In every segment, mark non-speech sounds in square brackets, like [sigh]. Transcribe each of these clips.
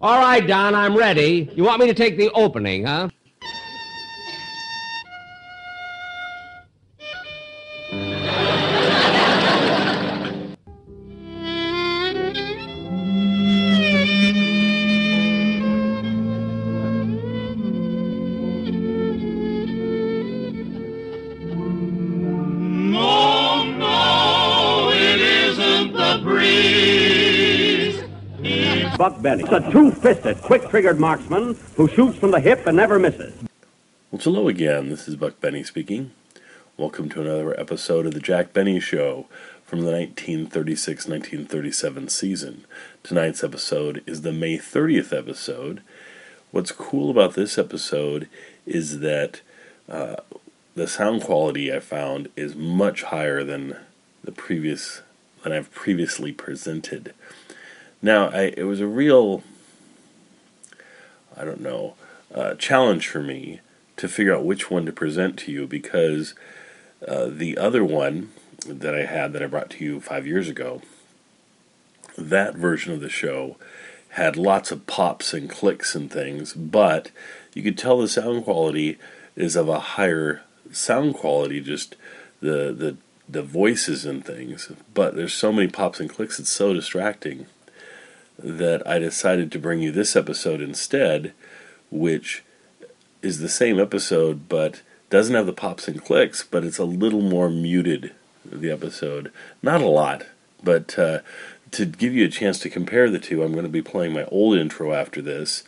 All right, Don, I'm ready. You want me to take the opening, huh? Benny. He's a two-fisted, quick-triggered marksman who shoots from the hip and never misses. Well, hello again. This is Buck Benny speaking. Welcome to another episode of the Jack Benny Show from the 1936 1937 season. Tonight's episode is the May 30th episode. What's cool about this episode is that uh, the sound quality I found is much higher than the previous than I've previously presented. Now, I, it was a real, I don't know, uh, challenge for me to figure out which one to present to you because uh, the other one that I had that I brought to you five years ago, that version of the show had lots of pops and clicks and things, but you could tell the sound quality is of a higher sound quality, just the the the voices and things. But there's so many pops and clicks, it's so distracting that I decided to bring you this episode instead, which is the same episode but doesn't have the pops and clicks, but it's a little more muted. The episode, not a lot, but uh, to give you a chance to compare the two, I'm going to be playing my old intro after this,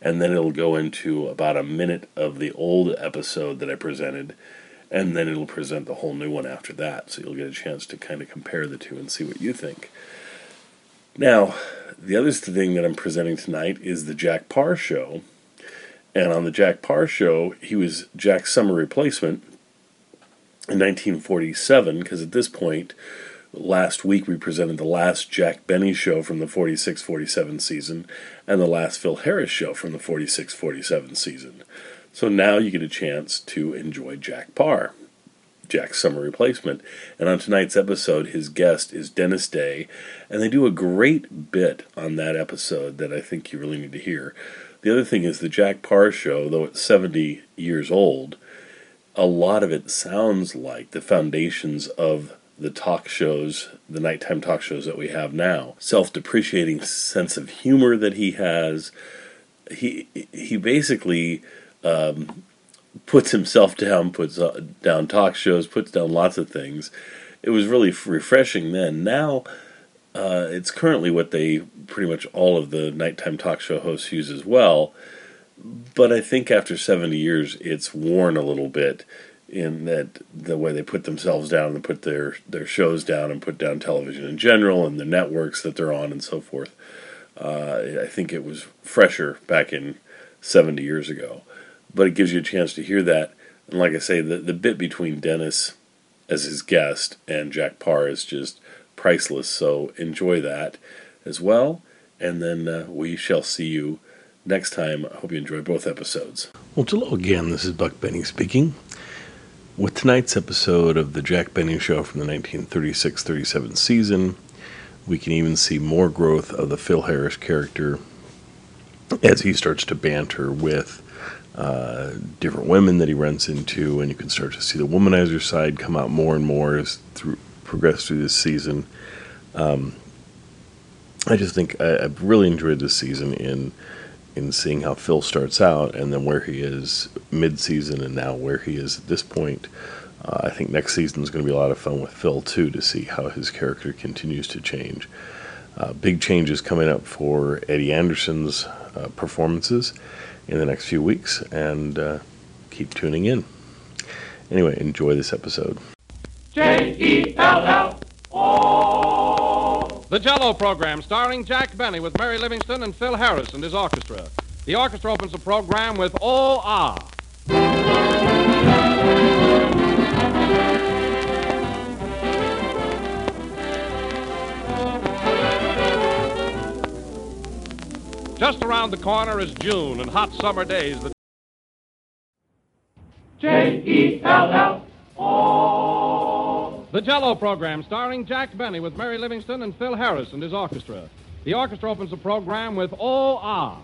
and then it'll go into about a minute of the old episode that I presented, and then it'll present the whole new one after that. So you'll get a chance to kind of compare the two and see what you think. Now, the other thing that I'm presenting tonight is the Jack Paar Show. And on the Jack Paar Show, he was Jack's summer replacement in 1947, because at this point, last week we presented the last Jack Benny show from the 46 47 season and the last Phil Harris show from the 46 47 season. So now you get a chance to enjoy Jack Paar. Jack's summer replacement. And on tonight's episode, his guest is Dennis Day, and they do a great bit on that episode that I think you really need to hear. The other thing is the Jack Paar show, though it's 70 years old, a lot of it sounds like the foundations of the talk shows, the nighttime talk shows that we have now. Self depreciating sense of humor that he has. He, he basically um, puts himself down, puts uh, down talk shows, puts down lots of things. It was really refreshing then. Now, uh, it's currently what they pretty much all of the nighttime talk show hosts use as well. But I think after 70 years, it's worn a little bit in that the way they put themselves down and put their, their shows down and put down television in general and the networks that they're on and so forth. Uh, I think it was fresher back in 70 years ago but it gives you a chance to hear that. And like I say, the, the bit between Dennis as his guest and Jack Paar is just priceless. So enjoy that as well. And then uh, we shall see you next time. I hope you enjoy both episodes. Well, hello again. This is Buck Benny speaking. With tonight's episode of the Jack Benny Show from the 1936 37 season, we can even see more growth of the Phil Harris character as he starts to banter with uh, different women that he runs into, and you can start to see the womanizer side come out more and more as through progress through this season. Um, I just think I, I've really enjoyed this season in in seeing how Phil starts out and then where he is mid season and now where he is at this point. Uh, I think next season is going to be a lot of fun with Phil too to see how his character continues to change. Uh, big changes coming up for Eddie Anderson's uh, performances in the next few weeks, and uh, keep tuning in. Anyway, enjoy this episode. J E L L O. The Jello program starring Jack Benny with Mary Livingstone and Phil Harris and his orchestra. The orchestra opens the program with Oh Ah. Just around the corner is June and hot summer days. The J E L L O. The Jello program starring Jack Benny with Mary Livingstone and Phil Harris and his orchestra. The orchestra opens the program with Oh Ah.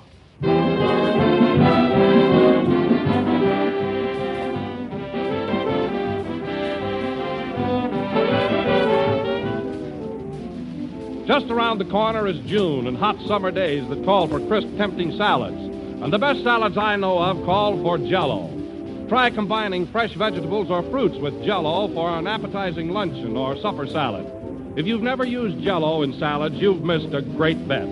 Just around the corner is June and hot summer days that call for crisp, tempting salads. And the best salads I know of call for jello. Try combining fresh vegetables or fruits with jello for an appetizing luncheon or supper salad. If you've never used jello in salads, you've missed a great bet.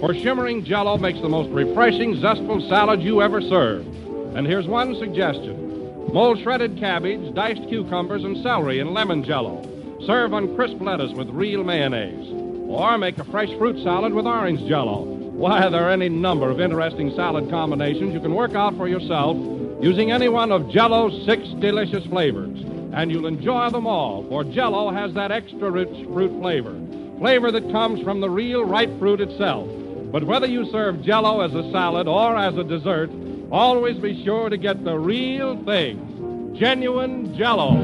For shimmering jello makes the most refreshing, zestful salad you ever served. And here's one suggestion mold shredded cabbage, diced cucumbers, and celery in lemon jello. Serve on crisp lettuce with real mayonnaise. Or make a fresh fruit salad with orange jello. Why, there are any number of interesting salad combinations you can work out for yourself using any one of Jello's six delicious flavors. And you'll enjoy them all, for Jello has that extra rich fruit flavor. Flavor that comes from the real ripe fruit itself. But whether you serve Jello as a salad or as a dessert, always be sure to get the real thing. Genuine Jello.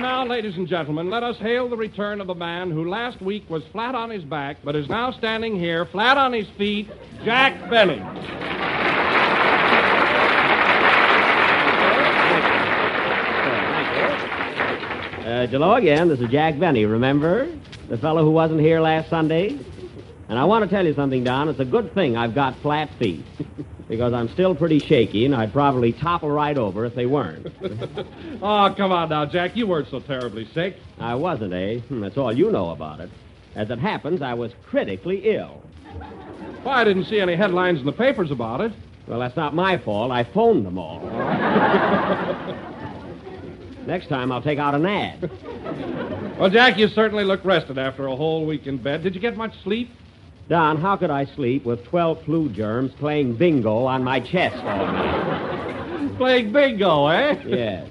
And now, ladies and gentlemen, let us hail the return of the man who last week was flat on his back, but is now standing here flat on his feet, Jack Benny. Uh, hello again. This is Jack Benny, remember? The fellow who wasn't here last Sunday? And I want to tell you something, Don. It's a good thing I've got flat feet. [laughs] because I'm still pretty shaky, and I'd probably topple right over if they weren't. [laughs] Oh, come on now, Jack. You weren't so terribly sick. I wasn't, eh? Hmm, That's all you know about it. As it happens, I was critically ill. Well, I didn't see any headlines in the papers about it. Well, that's not my fault. I phoned them all. [laughs] Next time, I'll take out an ad. Well, Jack, you certainly look rested after a whole week in bed. Did you get much sleep? Don, how could I sleep with 12 flu germs playing bingo on my chest all night? Playing bingo, eh? Yes.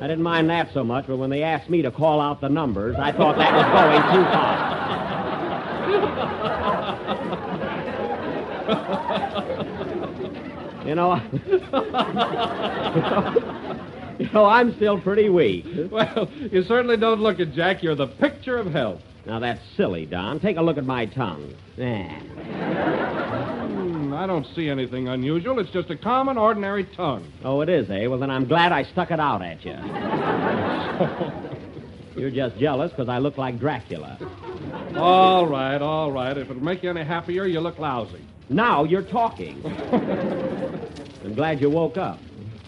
I didn't mind that so much, but when they asked me to call out the numbers, I thought that was going too far. you know, [laughs] you know, I'm still pretty weak. Well, you certainly don't look it, Jack. You're the picture of health. Now that's silly, Don. Take a look at my tongue. Nah. Hmm, I don't see anything unusual. It's just a common, ordinary tongue. Oh, it is, eh? Well, then I'm glad I stuck it out at you. [laughs] You're just jealous because I look like Dracula. All right, all right. If it'll make you any happier, you look lousy. Now you're talking. [laughs] I'm glad you woke up.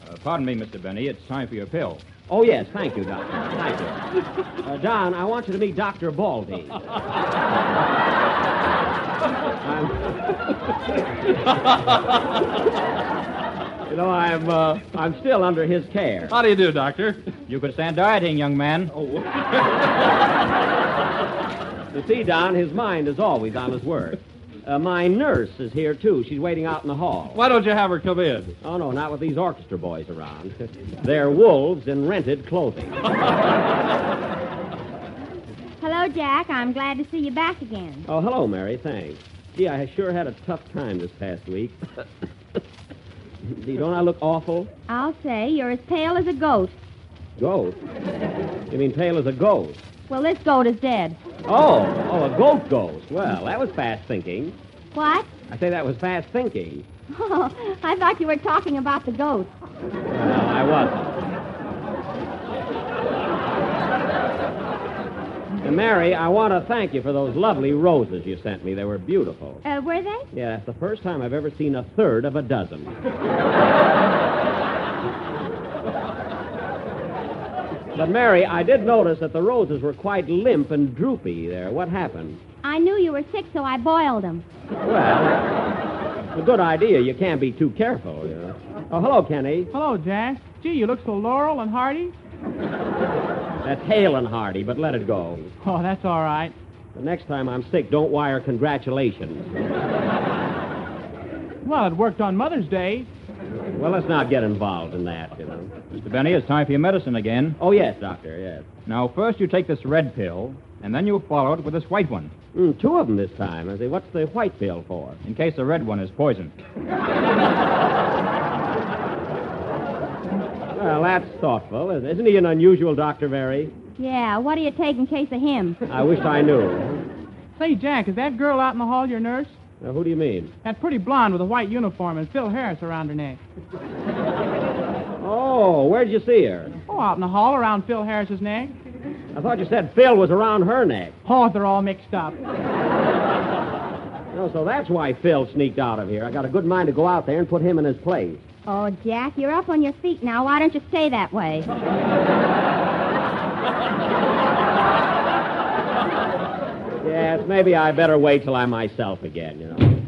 Uh, pardon me, Mr. Benny. It's time for your pill. Oh, yes. Thank you, Doctor. Thank you. Uh, Don, I want you to meet Dr. Baldy. I'm... [laughs] you know, I'm, uh, I'm still under his care. How do you do, Doctor? You could stand dieting, young man. Oh. [laughs] You see, Don, his mind is always on his work. Uh, my nurse is here, too. She's waiting out in the hall. Why don't you have her come in? Oh, no, not with these orchestra boys around. They're wolves in rented clothing. [laughs] Hello, Jack. I'm glad to see you back again. Oh, hello, Mary. Thanks. Gee, I sure had a tough time this past week. [coughs] Gee, don't I look awful? I'll say you're as pale as a goat. Ghost? You mean pale as a ghost? Well, this goat is dead. Oh, oh, a goat ghost. Well, that was fast thinking. What? I say that was fast thinking. Oh, I thought you were talking about the goat. Well, I wasn't. And Mary, I want to thank you for those lovely roses you sent me. They were beautiful. Uh, were they? Yeah, that's the first time I've ever seen a third of a dozen. [laughs] But, Mary, I did notice that the roses were quite limp and droopy there. What happened? I knew you were sick, so I boiled them. Well, it's a good idea. You can't be too careful, you know. Oh, hello, Kenny. Hello, Jack. Gee, you look so laurel and hearty. That's hale and hearty, but let it go. Oh, that's all right. The next time I'm sick, don't wire congratulations. Well, it worked on Mother's Day. Well, let's not get involved in that, you know. Mr. Benny, it's time for your medicine again. Oh, yes, Doctor, yes. Now, first you take this red pill, and then you follow it with this white one, Mm, two of them this time. I say, what's the white pill for? in case the red one is poison. Well, that's thoughtful. Isn't he an unusual Dr. Mary? Yeah, what do you take in case of him? I wish I knew. Say, Jack, is that girl out in the hall your nurse? Now, who do you mean? That pretty blonde with a white uniform and Phil Harris around her neck. Oh, where'd you see her? Oh, out in the hall around Phil Harris's neck. I thought you said Phil was around her neck. Oh, they're all mixed up. No, so that's why Phil sneaked out of here. I got a good mind to go out there and put him in his place. Oh, Jack, you're up on your feet now. Why don't you stay that way? [laughs] Yes, maybe I better wait till I'm myself again, you know.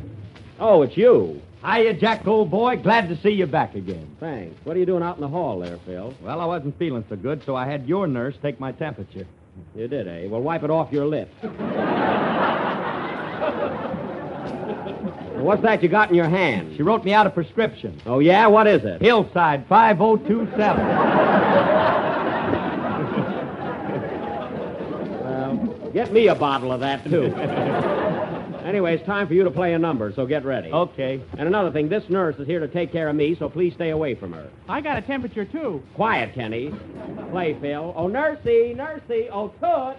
Oh, it's you. Hiya, Jack, old boy. Glad to see you back again. Thanks. What are you doing out in the hall there, Phil? Well, I wasn't feeling so good, so I had your nurse take my temperature. You did, eh? Well, wipe it off your lips. [laughs] What's that you got in your hand? She wrote me out a prescription. Oh, yeah? What is it? Hillside 5027. Get me a bottle of that, too. [laughs] anyway, it's time for you to play a number, so get ready. Okay. And another thing, this nurse is here to take care of me, so please stay away from her. I got a temperature, too. Quiet, Kenny. Play, Phil. Oh, nursey, nursey. Oh, toot.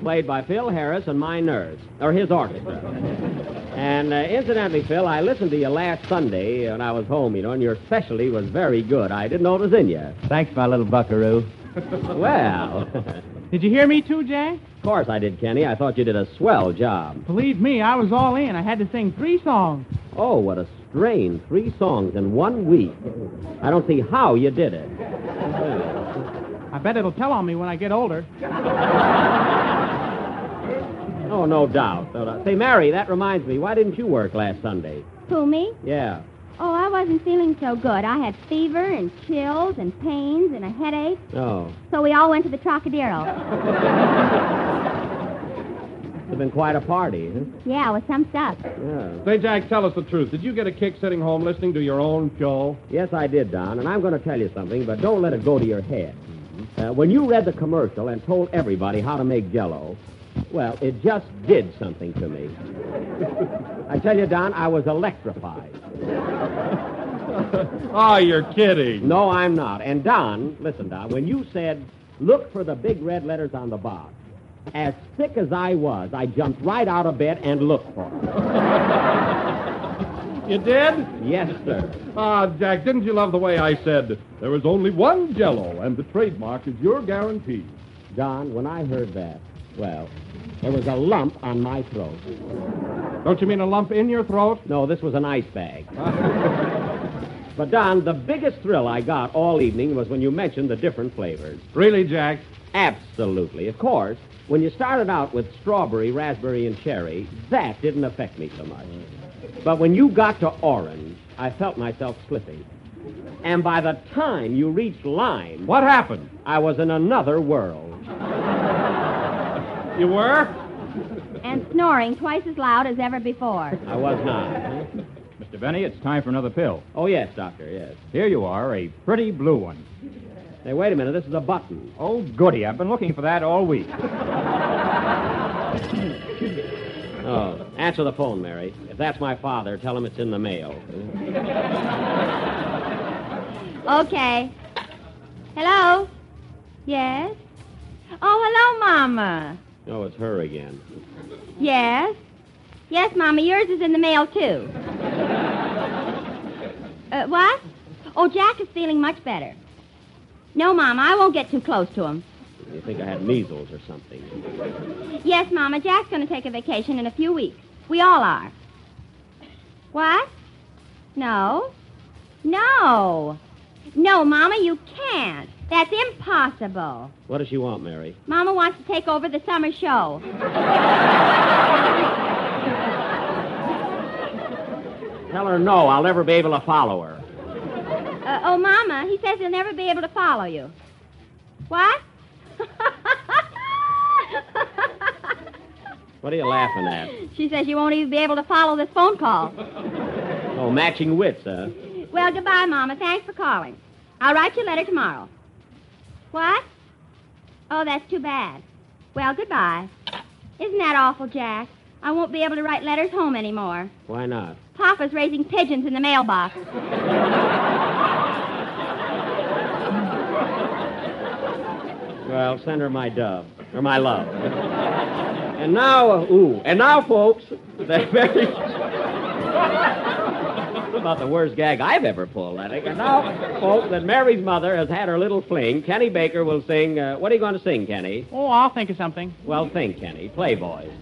Played by Phil Harris, and my nurse, or his orchestra. And uh, incidentally, Phil, I listened to you last Sunday when I was home, you know, and your specialty was very good. I didn't know it was in you. Thanks, my little buckaroo. Well, [laughs] Did you hear me, too, Jack? of course I did, Kenny. I thought you did a swell job. Believe me, I was all in. I had to sing three songs. Oh, what a strain. Three songs in one week. I don't see how you did it. I bet it'll tell on me when I get older. [laughs] Oh, no doubt. No doubt. Say, Mary, that reminds me. Why didn't you work last Sunday? Who, me? Yeah. Oh, I wasn't feeling so good. I had fever and chills and pains and a headache, Oh. so we all went to the Trocadero. It's been quite a party, huh? Yeah, with some stuff. Yeah. Say, Jack, tell us the truth. Did you get a kick sitting home listening to your own show? Yes, I did, Don, and I'm going to tell you something, but don't let it go to your head. Uh, when you read the commercial and told everybody how to make Jello, well, it just did something to me. I tell you, Don, I was electrified. Oh, [laughs] you're kidding. No, I'm not. And Don, listen, Don, when you said look for the big red letters on the box, as sick as I was, I jumped right out of bed and looked for them. [laughs] You did? Yes, sir. Ah, Jack, didn't you love the way I said there is only one Jello, and the trademark is your guarantee? Don, when I heard that, well, there was a lump on my throat. Don't you mean a lump in your throat? No, this was an ice bag. But, Don, the biggest thrill I got all evening was when you mentioned the different flavors. Really, Jack? Absolutely. Of course, when you started out with strawberry, raspberry, and cherry, that didn't affect me so much. But when you got to orange, I felt myself slipping. And by the time you reached lime, What happened? I was in another world. You were? And snoring twice as loud as ever before. I was not. Mr. Benny, it's time for another pill. Oh, yes, Doctor, yes. Here you are, a pretty blue one. Hey, wait a minute. This is a button. Oh, goody. I've been looking for that all week. Oh, answer the phone, Mary. If that's my father, tell him it's in the mail. Okay. Hello? Yes? Oh, hello, Mama. Oh, it's her again. Yes? Yes, Mama, yours is in the mail, too. [laughs] Uh, what? Oh, Jack is feeling much better. No, Mama, I won't get too close to him. You think I had measles or something? Yes, Mama, Jack's going to take a vacation in a few weeks. We all are. What? No? No. No, Mama, you can't. That's impossible. What does she want, Mary? Mama wants to take over the summer show. Tell her no. I'll never be able to follow her. Uh, oh, Mama, he says he'll never be able to follow you. What? [laughs] What are you laughing at? she says you won't even be able to follow this phone call. Oh, matching wits, huh? Well, goodbye, Mama. Thanks for calling. I'll write you a letter tomorrow. What? Oh, that's too bad. Well, goodbye. Isn't that awful, Jack? I won't be able to write letters home anymore. Why not? Papa's raising pigeons in the mailbox. Well, send her my dove, or my love. And now, uh, ooh, and now, folks, [laughs] the very... about the worst gag I've ever pulled, I think. And now, folks, that Mary's mother has had her little fling. Kenny Baker will sing, uh, what are you going to sing, Kenny? Oh, I'll think of something. Well, think, Kenny. Playboys.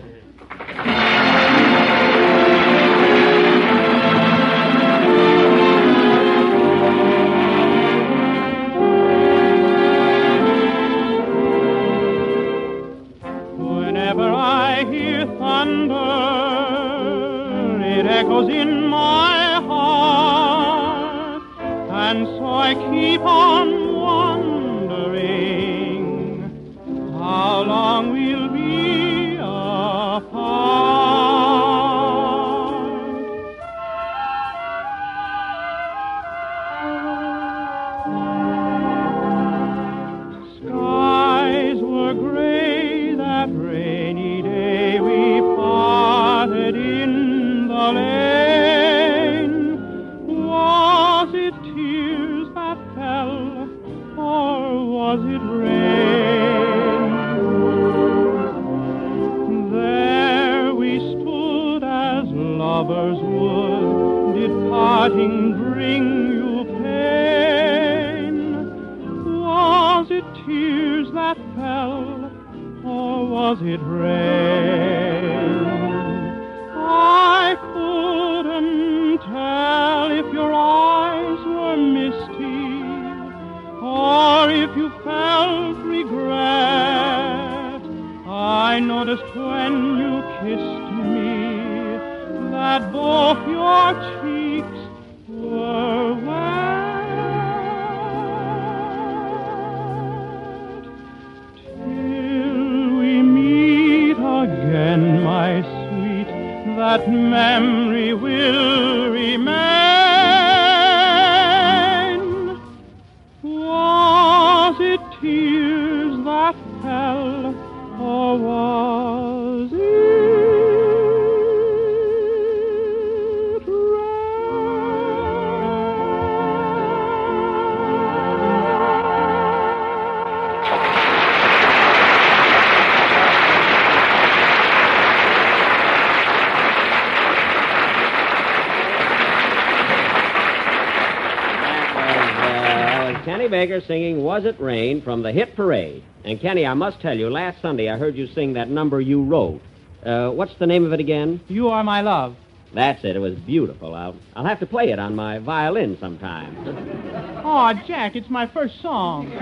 Or if you felt regret. I noticed when you kissed me that both your cheeks were wet. Till we meet again, my sweet, that memory will remain. Baker singing Was It Rain from the Hit Parade. And, Kenny, I must tell you, last Sunday I heard you sing that number you wrote. Uh, what's the name of it again? You are my love. That's it. It was beautiful. I'll, I'll have to play it on my violin sometime. [laughs] Oh, Jack, it's my first song.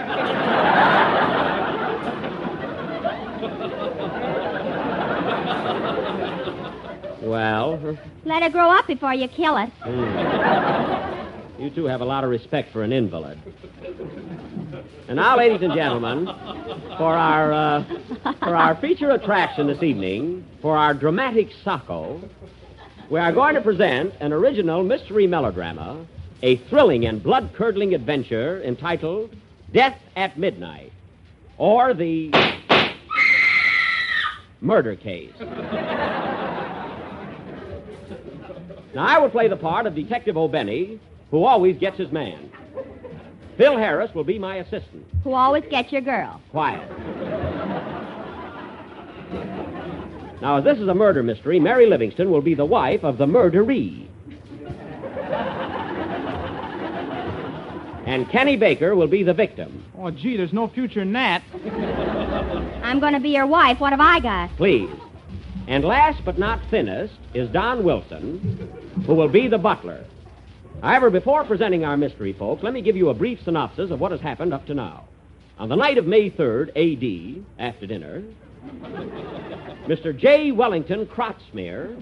Well, Let it grow up before you kill it. hmm. You two have a lot of respect for an invalid. And now, ladies and gentlemen, for our uh, for our feature attraction this evening, for our dramatic sacco, we are going to present an original mystery melodrama, a thrilling and blood-curdling adventure entitled "Death at Midnight," or the murder case. Now, I will play the part of Detective O'Benny, who always gets his man. Phil Harris will be my assistant. Who always gets your girl. Quiet. Now, as this is a murder mystery, Mary Livingstone will be the wife of the murderee. And Kenny Baker will be the victim. Oh, gee, there's no future in that. I'm going to be your wife. What have I got? Please. And last but not thinnest is Don Wilson, who will be the butler. However, before presenting our mystery, folks, let me give you a brief synopsis of what has happened up to now. On the night of May 3rd, A.D., after dinner, Mr. J. Wellington Crotsmere,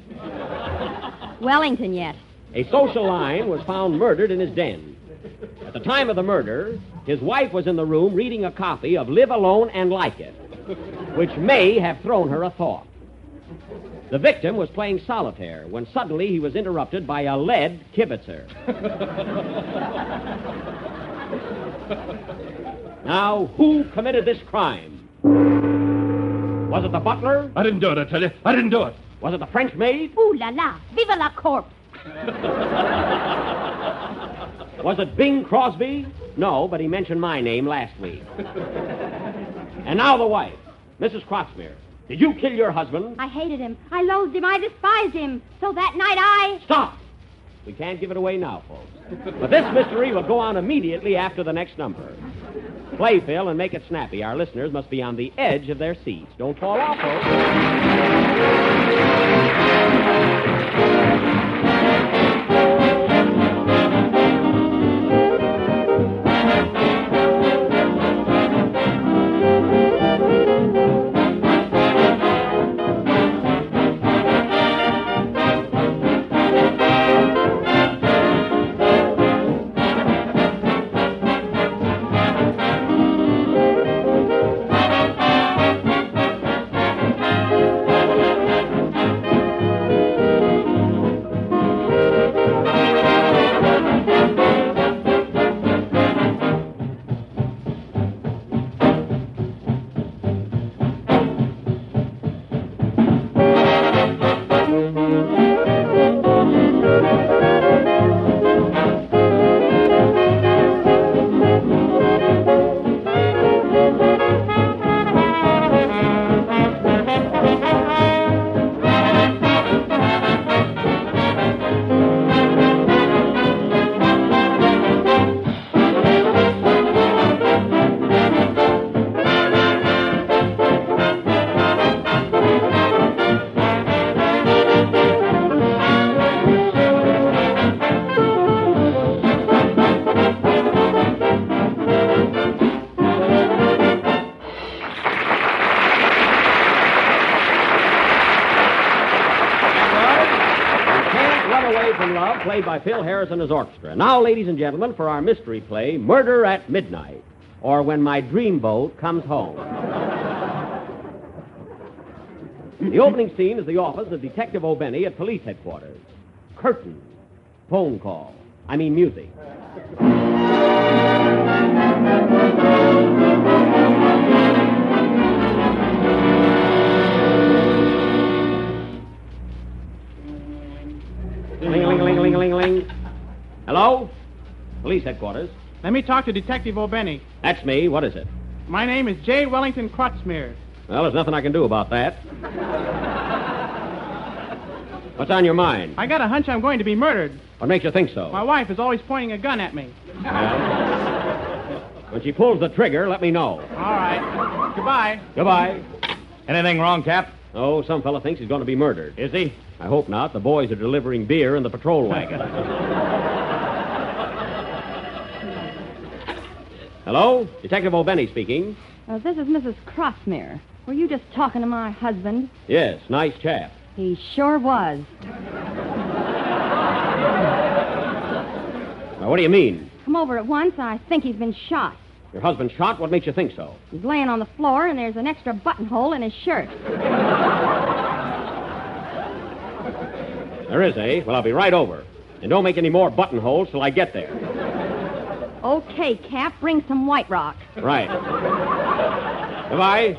Wellington yet. a social line, was found murdered in his den. At the time of the murder, his wife was in the room reading a copy of Live Alone and Like It, which may have thrown her a thought. The victim was playing solitaire when suddenly he was interrupted by a lead kibitzer. [laughs] now, who committed this crime? Was it the butler? I didn't do it, I tell you. I didn't do it. Was it the French maid? Ooh la la. Viva la corpse. [laughs] Was it Bing Crosby? No, but he mentioned my name last week. [laughs] and now the wife, Mrs. Crotsmere. Did you kill your husband? I hated him. I loathed him. I despised him. So that night I. Stop! We can't give it away now, folks. But this mystery will go on immediately after the next number. Play, Phil, and make it snappy. Our listeners must be on the edge of their seats. Don't fall off, folks. Phil Harris and his orchestra. Now, ladies and gentlemen, for our mystery play, Murder at Midnight, or When My Dreamboat Comes Home. the opening scene is the office of Detective O'Benny at police headquarters. Curtain. Phone call. I mean music. Ling, ling, ling, ling, ling. Hello? Police headquarters. Let me talk to Detective O'Benny. That's me. What is it? My name is J. Wellington Crotsmere. Well, there's nothing I can do about that. What's on your mind? I got a hunch I'm going to be murdered. What makes you think so? My wife is always pointing a gun at me. When she pulls the trigger, let me know. All right. Goodbye. Goodbye. Anything wrong, Cap? Oh, some fella thinks he's going to be murdered. Is he? I hope not. The boys are delivering beer in the patrol [laughs] wagon. Hello? Detective O'Benny speaking. Uh, this is Mrs. Crossmere. Were you just talking to my husband? Yes, nice chap. He sure was. Now, what do you mean? Come over at once. I think he's been shot. Your husband shot? What makes you think so? He's laying on the floor, and there's an extra buttonhole in his shirt. There is, eh? Well, I'll be right over. And don't make any more buttonholes till I get there. Okay, Cap, bring some White Rock. Right. Goodbye.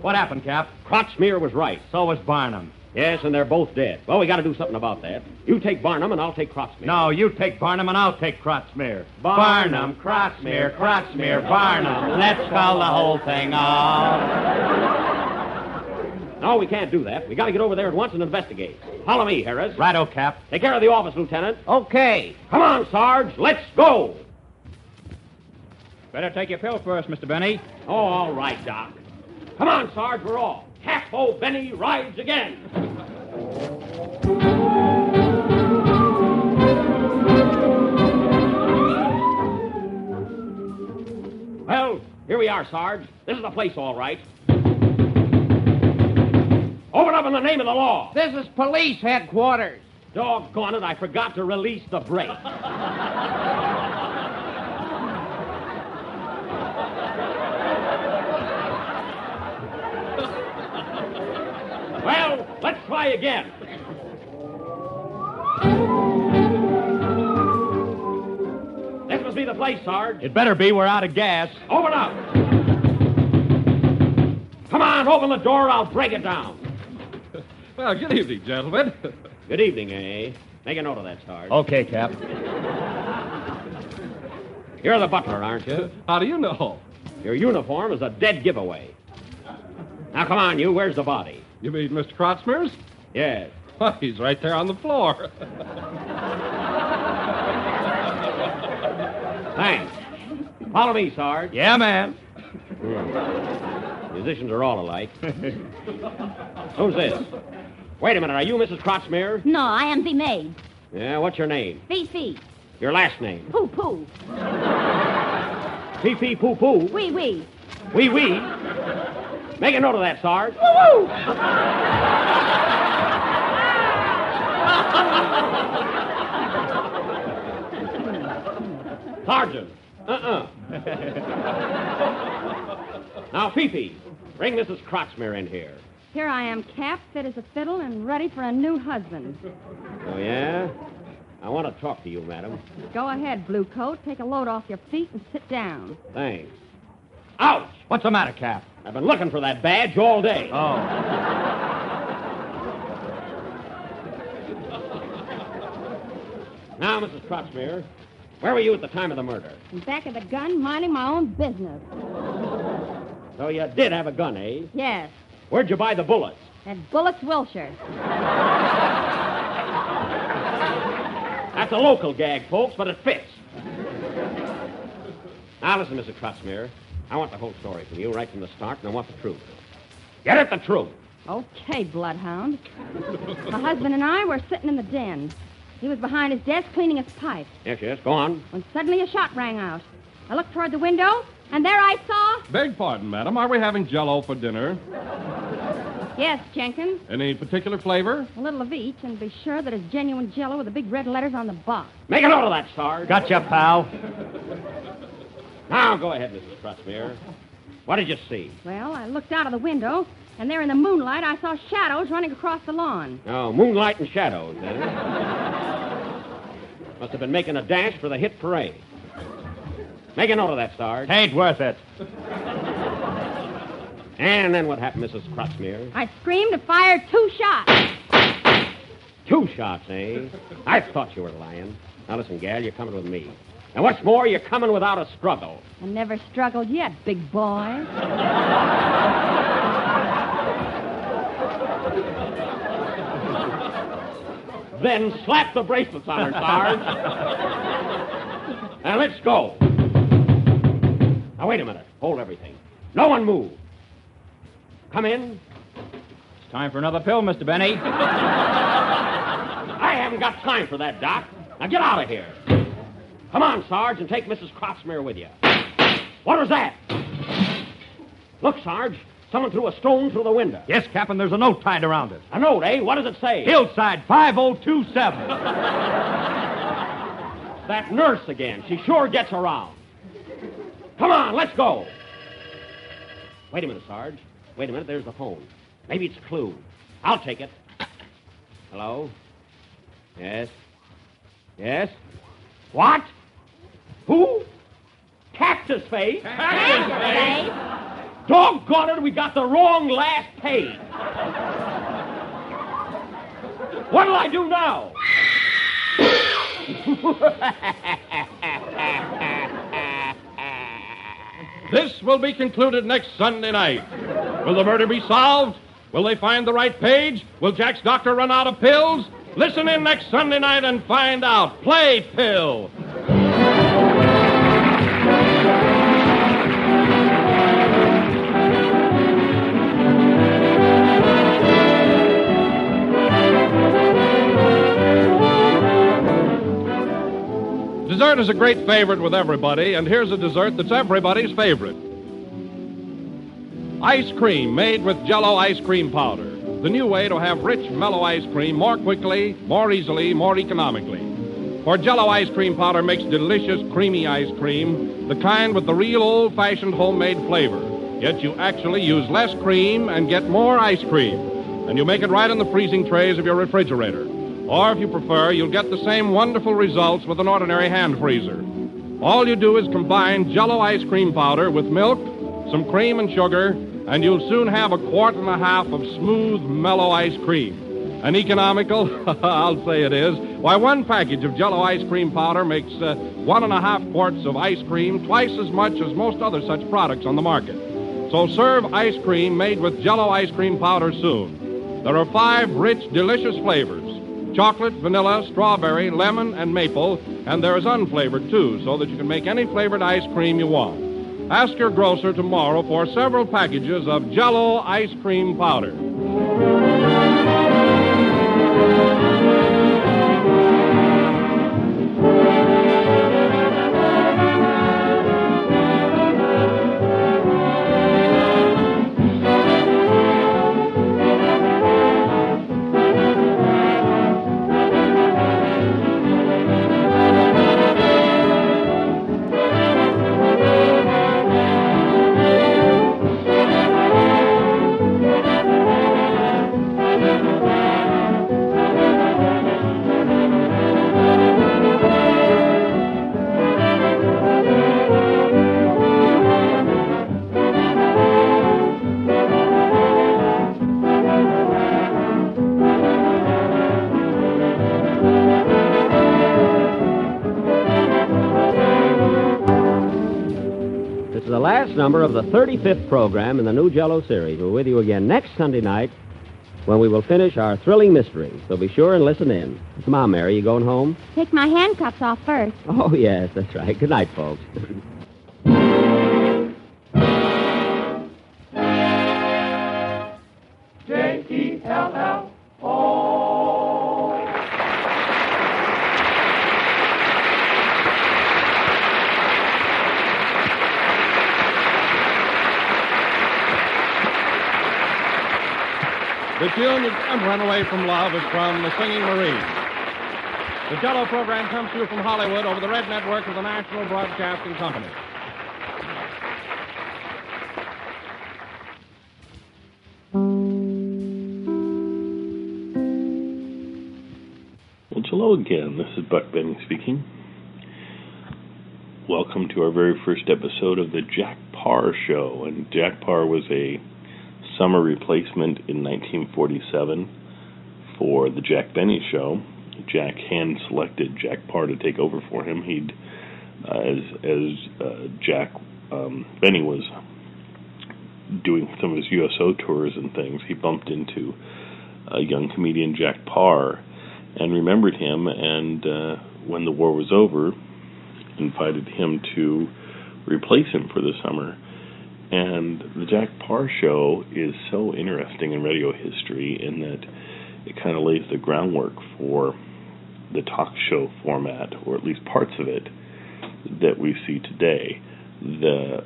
What happened, Cap? Crotchmere was right. So was Barnum. Yes, and they're both dead. Well, we got to do something about that. You take Barnum, and I'll take Crotchmere. No, you take Barnum and I'll take Crotchmere. Barnum, Crotchmere, Crotchmere, Barnum. Let's call the whole thing off. No, we can't do that. We got to get over there at once and investigate. Follow me, Harris. Righto, Cap. Take care of the office, Lieutenant. Okay. Come on, Sarge. Let's go. Better take your pill first, Mr. Benny. Oh, all right, Doc. Come on, Sarge. We're off. Half-O Benny rides again. Well, here we are, Sarge. This is the place, all right. Open up in the name of the law. This is police headquarters. Doggone it, I forgot to release the brake. well, let's try again. This must be the place, Sarge. It better be. We're out of gas. Open up. Come on, open the door. I'll break it down. Well, good evening, gentlemen. [laughs] Good evening, eh? Make a note of that, Sarge. Okay, Cap. You're the butler, aren't you? How do you know? Your uniform is a dead giveaway. Now, come on, you. Where's the body? You mean Mr. Crotsmere's? Yes. Why, he's right there on the floor. [laughs] Thanks. Follow me, Sarge. Yeah, man. Musicians are all alike. [laughs] Who's this? Wait a minute. Are you Mrs. Crotsmere? No, I am the maid. Yeah, what's your name? Fifi. Your last name? Poo poo. Pee poo poo. Wee wee. Wee wee. Make a note of that, Sarge. Woo Sergeant. Uh-uh. now, Fifi, bring Mrs. Crotsmere in here. Here I am, Cap, fit as a fiddle and ready for a new husband. Oh, yeah? I want to talk to you, madam. Go ahead, Blue Coat. Take a load off your feet and sit down. Thanks. Ouch! What's the matter, Cap? I've been looking for that badge all day. Oh. [laughs] Now, Mrs. Crotsmere, where were you at the time of the murder? In back of the gun, minding my own business. So you did have a gun, eh? Yes, Where'd you buy the bullets? at Bullets Wilshire. That's a local gag, folks, but it fits. Now, listen, Mr. Crotsmere. I want the whole story from you right from the start, and I want the truth. Get it, the truth. Okay, Bloodhound. My husband and I were sitting in the den. He was behind his desk cleaning his pipe Yes, yes, go on. when suddenly a shot rang out. I looked toward the window, and there I saw. Beg pardon, madam. Are we having jello for dinner? Yes, Jenkins, Any particular flavor? a little of each, and be sure that it's genuine jello with the big red letters on the box. Make a note of that, Sarge. Gotcha, pal. Now, go ahead, Mrs. Crotsmere. What did you see? Well, I looked out of the window, and there in the moonlight I saw shadows running across the lawn. Oh, moonlight and shadows, eh? [laughs] Must have been making a dash for the hit parade. Make a note of that, Sarge. Ain't worth it. And then what happened, Mrs. Crotsmere? I screamed and fired two shots. Two shots, eh? I thought you were lying. Now listen, gal, you're coming with me. And what's more, you're coming without a struggle. I never struggled yet, big boy. Then slap the bracelets on her, Sarge. [laughs] and let's go. Now wait a minute. Hold everything. No one move. Come in. It's Time for another pill, Mr. Benny. [laughs] I haven't got time for that, Doc. Now get out of here. Come on, Sarge, and take Mrs. Crossmere with you. What was that? Look, Sarge. Someone threw a stone through the window. Yes, Captain, there's a note tied around it. A note, eh? What does it say? Hillside 5027. That nurse again. She sure gets around. Come on, let's go. Wait a minute, Sarge. Wait a minute, there's the phone. Maybe it's a clue. I'll take it. Hello? Yes? Yes? What? Who? Cactus Face? Cactus Face? Doggone it, we got the wrong last page. What'll I do now? [laughs] This will be concluded next Sunday night. Will the murder be solved? Will they find the right page? Will Jack's doctor run out of pills? Listen in next Sunday night and find out. Play Pill. Dessert is a great favorite with everybody, and here's a dessert that's everybody's favorite. Ice cream made with Jello ice cream powder. The new way to have rich, mellow ice cream more quickly, more easily, more economically. For Jello ice cream powder makes delicious, creamy ice cream, the kind with the real old-fashioned homemade flavor. Yet you actually use less cream and get more ice cream. And you make it right in the freezing trays of your refrigerator. Or if you prefer, you'll get the same wonderful results with an ordinary hand freezer. All you do is combine Jello ice cream powder with milk, some cream and sugar, and you'll soon have a quart and a half of smooth, mellow ice cream. And economical? [laughs] I'll say it is. Why, one package of Jello ice cream powder makes uh, one and a half quarts of ice cream, twice as much as most other such products on the market. So serve ice cream made with Jello ice cream powder soon. There are five rich, delicious flavors chocolate, vanilla, strawberry, lemon, and maple, and there is unflavored too, so that you can make any flavored ice cream you want. Ask your grocer tomorrow for several packages of Jello ice cream powder. Number of the 35th program in the new Jello series. We're with you again next Sunday night when we will finish our thrilling mystery. So be sure and listen in. Come on, Mary. You going home? Take my handcuffs off first. Oh, yes, that's right. Good night, folks. [laughs] you run away from love is from the Singing Marine. The Jello program comes to you from Hollywood over the Red Network of the National Broadcasting Company. Well, hello again. This is Buck Benny speaking. Welcome to our very first episode of the Jack Parr Show. And Jack Parr was a summer replacement in 1947 for the Jack Benny Show. Jack hand selected Jack Parr to take over for him. He'd, uh, as as uh, Jack um, Benny was doing some of his USO tours and things, he bumped into a young comedian Jack Parr and remembered him. And uh, when the war was over, invited him to replace him for the summer. And the Jack Parr show is so interesting in radio history in that it kind of lays the groundwork for the talk show format, or at least parts of it, that we see today. The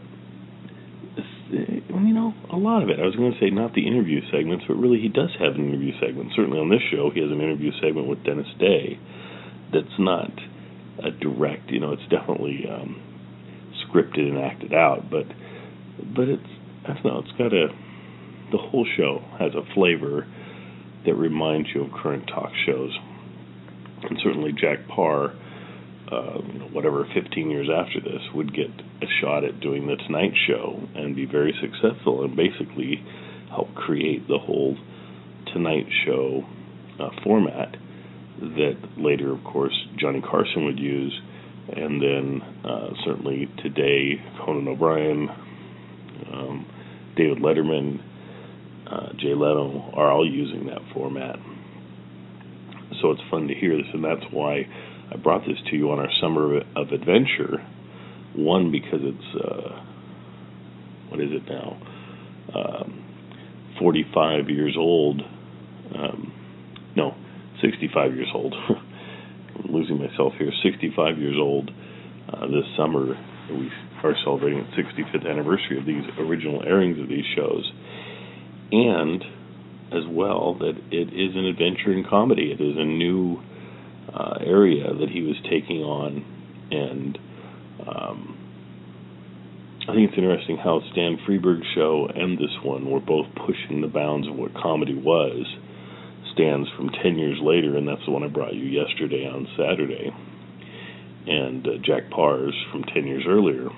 you know, a lot of it. I was going to say not the interview segments, but really he does have an interview segment. Certainly on this show, he has an interview segment with Dennis Day that's not a direct, you know, it's definitely um, scripted and acted out, but but it's I don't know, it's got a the whole show has a flavor that reminds you of current talk shows, and certainly Jack Parr. uh, you know, whatever, 15 years after this, would get a shot at doing the Tonight Show and be very successful and basically help create the whole Tonight Show uh, format that later, of course, Johnny Carson would use, and then uh, certainly today, Conan O'Brien, um, David Letterman, uh, Jay Leno are all using that format. So it's fun to hear this, and that's why I brought this to you on our summer of adventure. One because it's uh, what is it now? Um, 45 years old. Um, no, 65 years old. [laughs] I'm losing myself here. 65 years old uh, this summer. We are celebrating the 65th anniversary of these original airings of these shows, and as well that it is an adventure in comedy. It is a new uh, area that he was taking on, and um, I think it's interesting how Stan Freberg's show and this one were both pushing the bounds of what comedy was. Stan's from 10 years later, and that's the one I brought you yesterday on Saturday. And uh, Jack Paar's from 10 years earlier.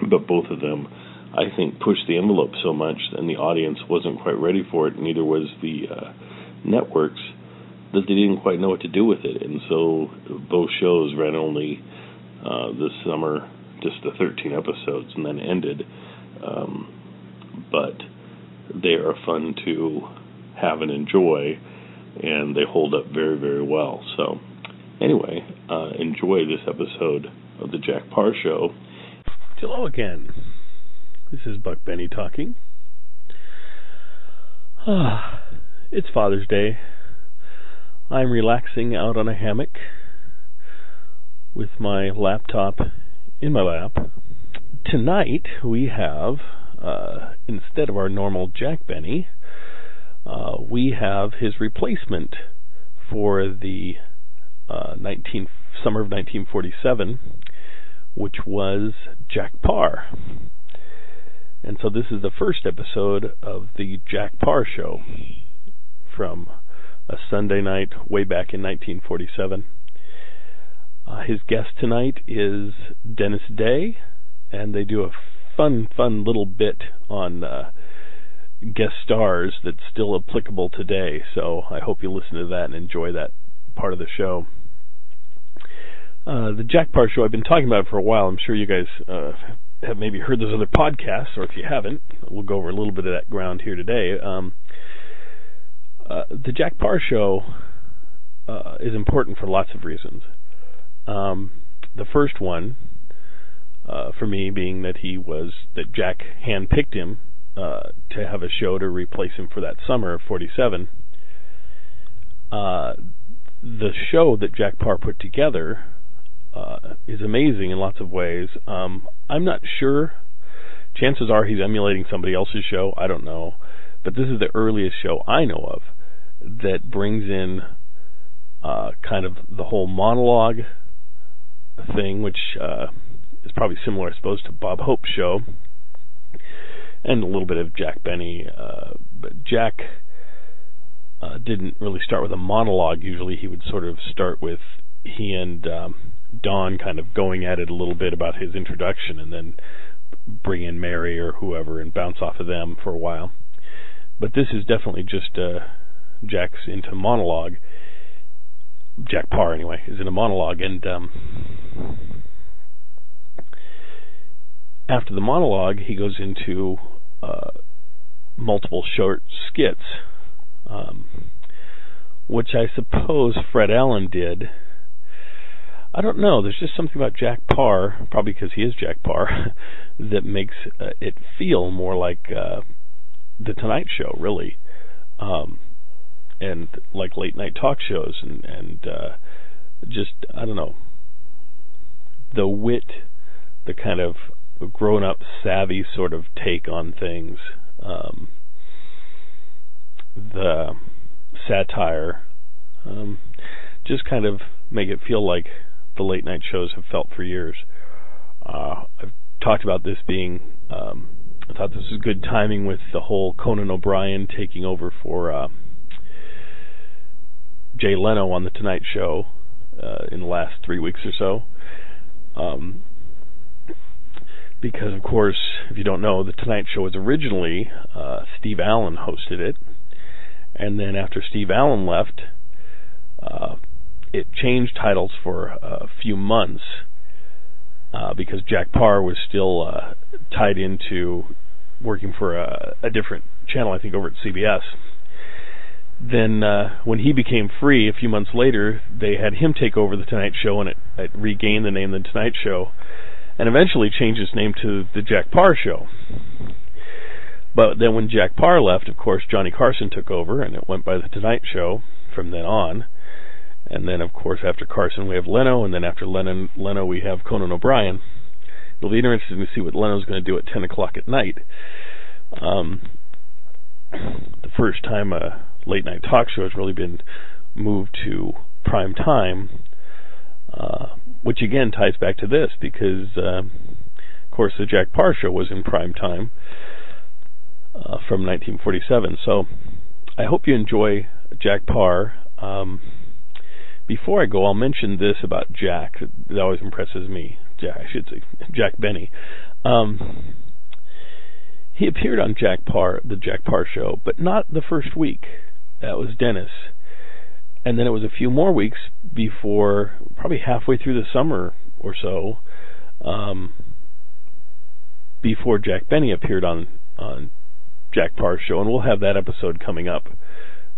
But both of them, I think, pushed the envelope so much, and the audience wasn't quite ready for it, neither was the uh, networks that they didn't quite know what to do with it, and so both shows ran only uh, this summer, just the 13 episodes, and then ended. Um, but they are fun to have and enjoy, and they hold up very, very well. So, anyway, uh, enjoy this episode of the Jack Parr Show. Hello again. This is Buck Benny talking. Ah, it's Father's Day. I'm relaxing out on a hammock with my laptop in my lap. Tonight we have, uh, instead of our normal Jack Benny, uh, we have his replacement for the uh, 19 summer of 1947, which was Jack Parr. And so this is the first episode of the Jack Parr Show from a Sunday night way back in 1947. Uh, his guest tonight is Dennis Day, and they do a fun, fun little bit on uh, guest stars that's still applicable today. So I hope you listen to that and enjoy that part of the show. Uh, the Jack Paar Show, I've been talking about it for a while. I'm sure you guys uh, have maybe heard those other podcasts, or if you haven't, we'll go over a little bit of that ground here today. Um, uh, the Jack Paar show uh, is important for lots of reasons. Um, the first one, uh, for me, being that he was that Jack handpicked him to have a show to replace him for that summer of '47. Uh, the show that Jack Paar put together is amazing in lots of ways. Um, I'm not sure. Chances are he's emulating somebody else's show. I don't know but this is the earliest show I know of that brings in uh, kind of the whole monologue thing, which uh, is probably similar, I suppose, to Bob Hope's show, and a little bit of Jack Benny. Uh, but Jack uh, didn't really start with a monologue. Usually, he would sort of start with he and um, Don kind of going at it a little bit about his introduction, and then bring in Mary or whoever and bounce off of them for a while. But this is definitely just uh, Jack's into monologue. Jack Parr, anyway, is in a monologue, and um, after the monologue, he goes into uh, multiple short skits, um, which I suppose Fred Allen did. I don't know. There's just something about Jack Paar, probably because he is Jack Paar, [laughs] that makes uh, it feel more like uh, the Tonight Show, really, um, and like late night talk shows, and and uh, just I don't know the wit, the kind of grown up, savvy sort of take on things, um, the satire, um, just kind of make it feel like the late night shows have felt for years. Uh, I've talked about this being. Um, I thought this was good timing with the whole Conan O'Brien taking over for uh, Jay Leno on the Tonight Show uh, in the last three weeks or so. Um, because, of course, if you don't know, the Tonight Show was originally uh, Steve Allen hosted it, and then after Steve Allen left, uh, it changed titles for a few months uh, because Jack Parr was still uh, tied into working for a, a different channel, I think, over at CBS. Then, uh, when he became free a few months later, they had him take over the Tonight Show, and it, it regained the name The Tonight Show, and eventually changed its name to The Jack Parr Show. But then, when Jack Parr left, of course, Johnny Carson took over, and it went by The Tonight Show from then on. And then, of course, after Carson, we have Leno, and then after Lennon, Leno, we have Conan O'Brien. It'll be interesting to see what Leno's going to do at 10 o'clock at night. Um, the first time a late night talk show has really been moved to prime time, uh, which again ties back to this because, uh, of course, the Jack Paar show was in prime time uh, from 1947. So I hope you enjoy Jack Paar. Um, before I go, I'll mention this about Jack. That always impresses me. Jack, I should say [laughs] Jack Benny. Um, he appeared on Jack Paar, the Jack Paar show, but not the first week. That was Dennis. And then it was a few more weeks before, probably halfway through the summer or so, um, before Jack Benny appeared on on Jack Paar's show, and we'll have that episode coming up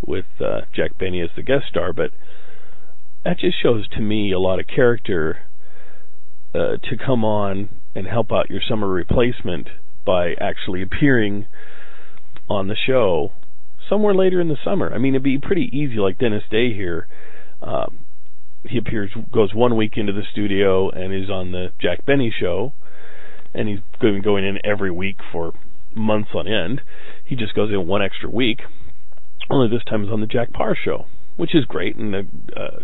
with uh, Jack Benny as the guest star. But that just shows to me a lot of character uh, to come on and help out your summer replacement by actually appearing on the show somewhere later in the summer. I mean, it'd be pretty easy, like Dennis Day here. Um, he appears, goes one week into the studio and is on the Jack Benny show, and he's going going in every week for months on end. He just goes in one extra week. Only this time is on the Jack Paar show, which is great and a uh,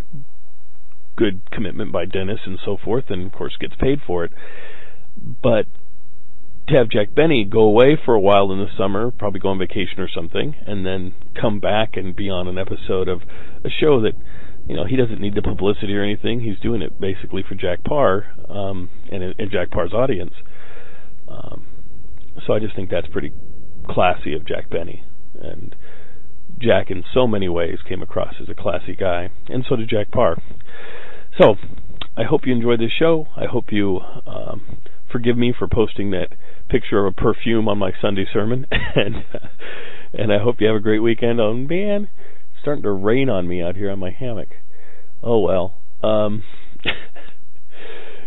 good commitment by Dennis and so forth, and of course gets paid for it. But to have Jack Benny go away for a while in the summer, probably go on vacation or something, and then come back and be on an episode of a show that, you know, he doesn't need the publicity or anything. He's doing it basically for Jack Parr um, and, and Jack Parr's audience. Um, so I just think that's pretty classy of Jack Benny. And Jack, in so many ways, came across as a classy guy, and so did Jack Parr. So I hope you enjoyed this show. I hope you um, forgive me for posting that picture of a perfume on my Sunday sermon, [laughs] and and I hope you have a great weekend. Oh man, it's starting to rain on me out here on my hammock. Oh well. Um, [laughs]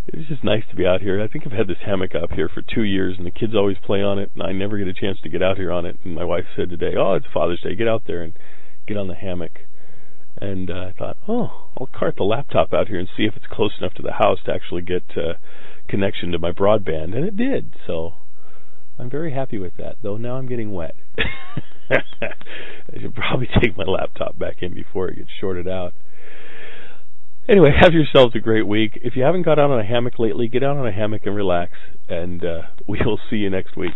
it's just nice to be out here. I think I've had this hammock up here for two years, and the kids always play on it, and I never get a chance to get out here on it. And my wife said today, "Oh, it's Father's Day. Get out there and get on the hammock." And uh, I thought, "Oh, I'll cart the laptop out here and see if it's close enough to the house to actually get uh, connection to my broadband." And it did. So I'm very happy with that. Though now I'm getting wet. [laughs] I should probably take my laptop back in before it gets shorted out. Anyway, [laughs] have yourselves a great week. If you haven't got out on a hammock lately, get out on a hammock and relax, and uh, [laughs] we'll see you next week.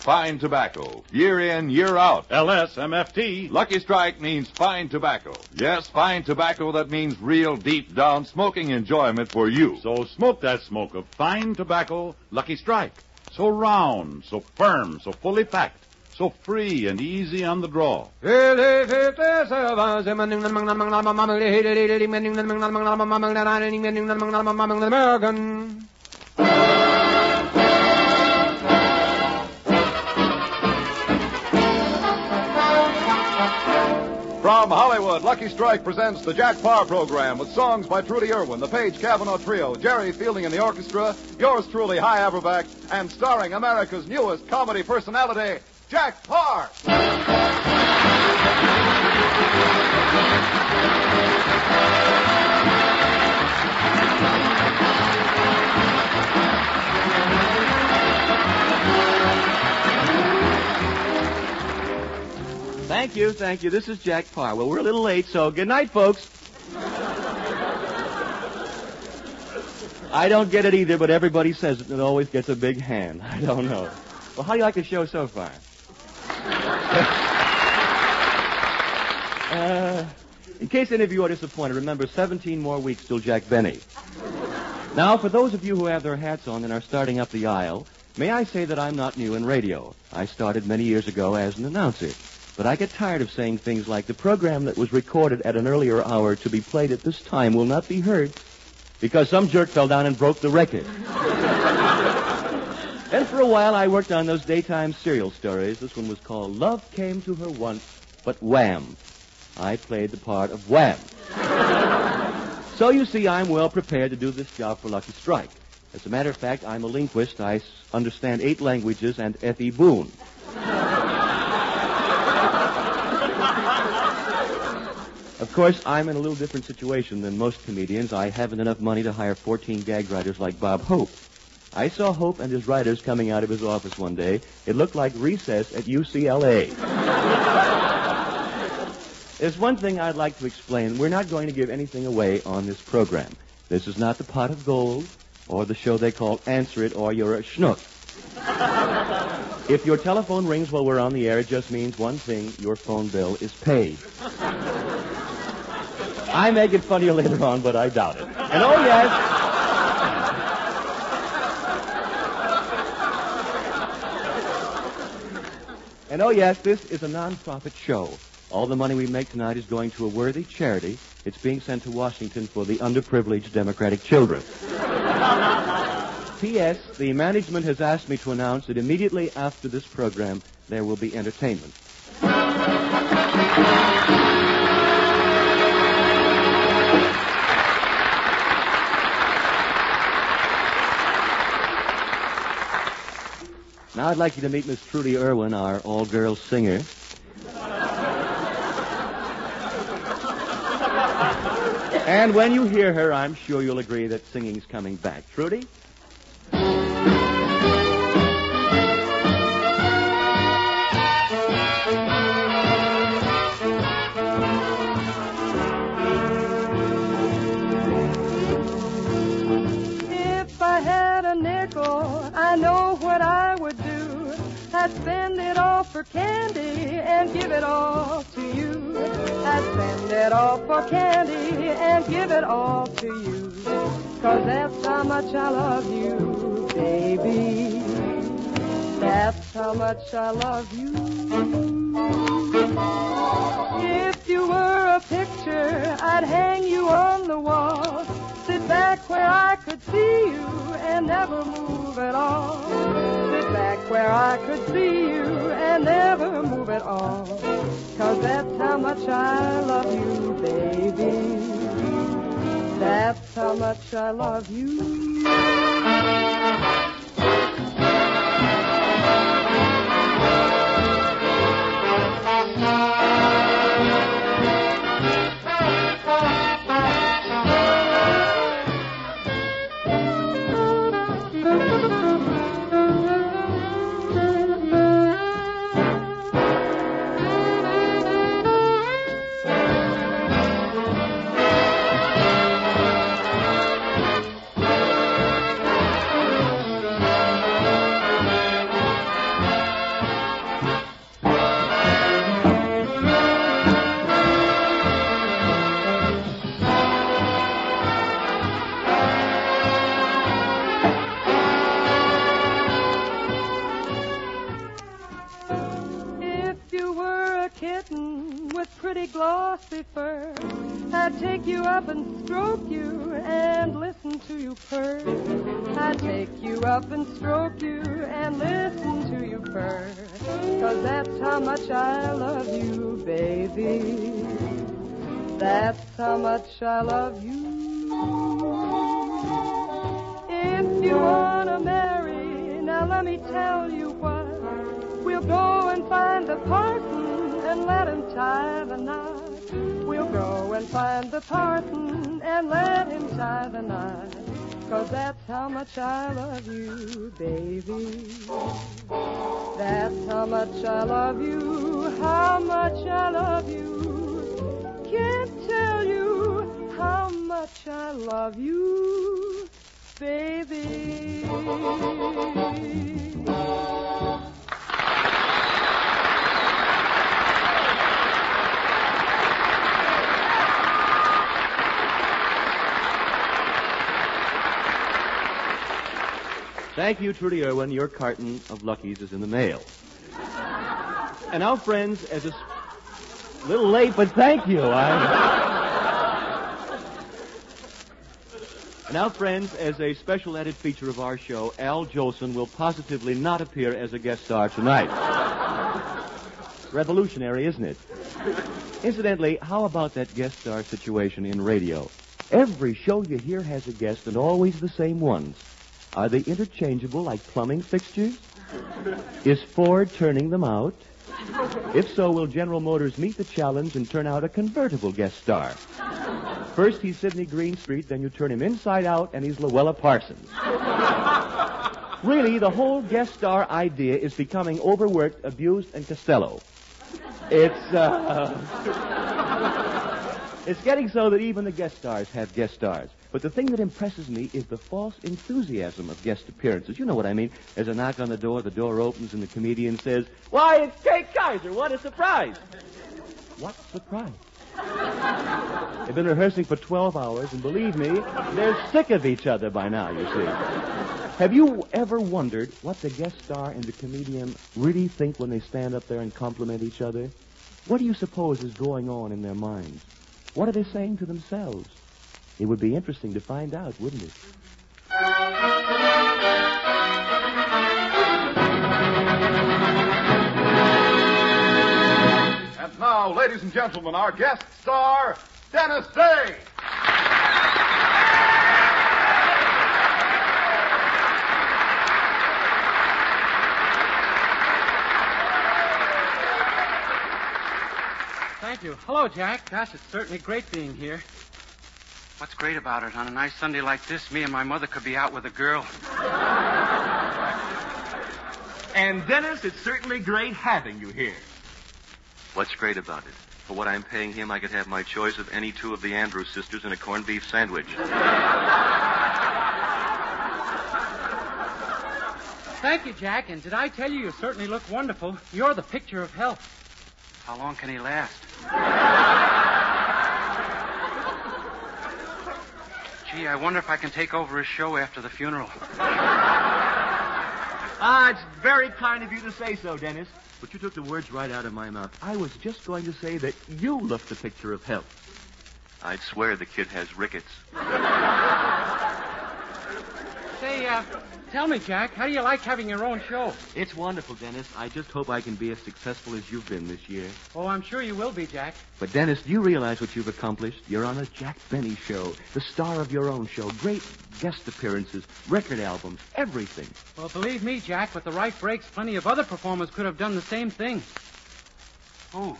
Fine tobacco, year in, year out. LSMFT. Lucky Strike means fine tobacco. Yes, fine tobacco that means real deep down smoking enjoyment for you. So smoke that smoke of fine tobacco, Lucky Strike. So round, so firm, so fully packed, so free and easy on the draw. American. From Hollywood, Lucky Strike presents the Jack Parr program with songs by Trudy Irwin, the Page Cavanaugh Trio, Jerry Fielding in the orchestra, yours truly, High Averback, and starring America's newest comedy personality, Jack Parr. Thank you, thank you. This is Jack Parr. Well, we're a little late, so good night, folks. I don't get it either, but everybody says it, and it always gets a big hand. [laughs] I don't know. Well, how do you like the show so far? Uh, in case any of you are disappointed, remember 17 more weeks till Jack Benny. Now, for those of you who have their hats on and are starting up the aisle, may I say that I'm not new in radio. I started many years ago as an announcer. But I get tired of saying things like the program that was recorded at an earlier hour to be played at this time will not be heard because some jerk fell down and broke the record. And for a while I worked on those daytime serial stories. This one was called Love Came to Her Once, but Wham. I played the part of Wham. [laughs] so you see, I'm well prepared to do this job for Lucky Strike. As a matter of fact, I'm a linguist. I understand eight languages and Effie Boone. [laughs] Of course, I'm in a little different situation than most comedians. I haven't enough money to hire 14 gag writers like Bob Hope. I saw Hope and his writers coming out of his office one day. It looked like recess at UCLA. There's one thing I'd like to explain. We're not going to give anything away on this program. This is not the pot of gold or the show they call Answer It or You're a Schnook. if your telephone rings while we're on the air, it just means one thing your phone bill is paid. I may get funnier later on, but I doubt it. And oh, yes. And oh, yes, this is a non-profit show. All the money we make tonight is going to a worthy charity. It's being sent to Washington for the underprivileged Democratic children. P.S. The management has asked me to announce that immediately after this program, there will be entertainment. Now I'd like you to meet Miss Trudy Irwin, our all-girls singer. and when you hear her, I'm sure you'll agree that singing's coming back. Trudy? For candy and give it all to you. I'd spend it all for candy and give it all to you. Cause that's how much I love you, baby. That's how much I love you. If you were a picture, I'd hang you on the wall. Sit back where I could see you and never move at all. Back where I could see you and never move at all. Cause that's how much I love you, baby. That's how much I love you. Take you up and stroke you and listen to you purr. I'd take you up and stroke you and listen to you prefer. Cause that's how much I love you, baby. That's how much I love you. If you wanna marry, now let me tell you what. We'll go and find the parson and let him tie the knot. Go and find the parson and let him tie the knot. Cause that's how much I love you, baby. That's how much I love you, how much I love you. Can't tell you how much I love you, baby. Thank you, Trudy Irwin. Your carton of Luckies is in the mail. And now, friends, as a s- little late, but thank you. I... And now, friends, as a special added feature of our show, Al Jolson will positively not appear as a guest star tonight. Revolutionary, isn't it? Incidentally, how about that guest star situation in radio? Every show you hear has a guest and always the same ones. Are they interchangeable like plumbing fixtures? Is Ford turning them out? If so, will General Motors meet the challenge and turn out a convertible guest star? First, he's Sidney Greenstreet, then you turn him inside out, and he's Luella Parsons. Really, the whole guest star idea is becoming overworked, abused, and Costello. It's, uh. It's getting so that even the guest stars have guest stars. But the thing that impresses me is the false enthusiasm of guest appearances. You know what I mean? There's a knock on the door, the door opens, and the comedian says, Why, it's Kate Kaiser. What a surprise. What surprise? They've been rehearsing for 12 hours, and believe me, they're sick of each other by now, you see. Have you ever wondered what the guest star and the comedian really think when they stand up there and compliment each other? What do you suppose is going on in their minds? What are they saying to themselves? It would be interesting to find out, wouldn't it? And now, ladies and gentlemen, our guest star, Dennis Day. Thank you. Hello, Jack. Gosh, it's certainly great being here. What's great about it? On a nice Sunday like this, me and my mother could be out with a girl. And Dennis, it's certainly great having you here. What's great about it? For what I'm paying him, I could have my choice of any two of the Andrews sisters and a corned beef sandwich. Thank you, Jack. And did I tell you you certainly look wonderful? You're the picture of health. How long can he last? Gee, I wonder if I can take over his show after the funeral. [laughs] Ah, it's very kind of you to say so, Dennis. But you took the words right out of my mouth. I was just going to say that you look the picture of health. I'd swear the kid has rickets. Say, uh, tell me, Jack, how do you like having your own show? It's wonderful, Dennis. I just hope I can be as successful as you've been this year. Oh, I'm sure you will be, Jack. But, Dennis, do you realize what you've accomplished? You're on a Jack Benny show, the star of your own show, great guest appearances, record albums, everything. Well, believe me, Jack, with the right breaks, plenty of other performers could have done the same thing. Oh.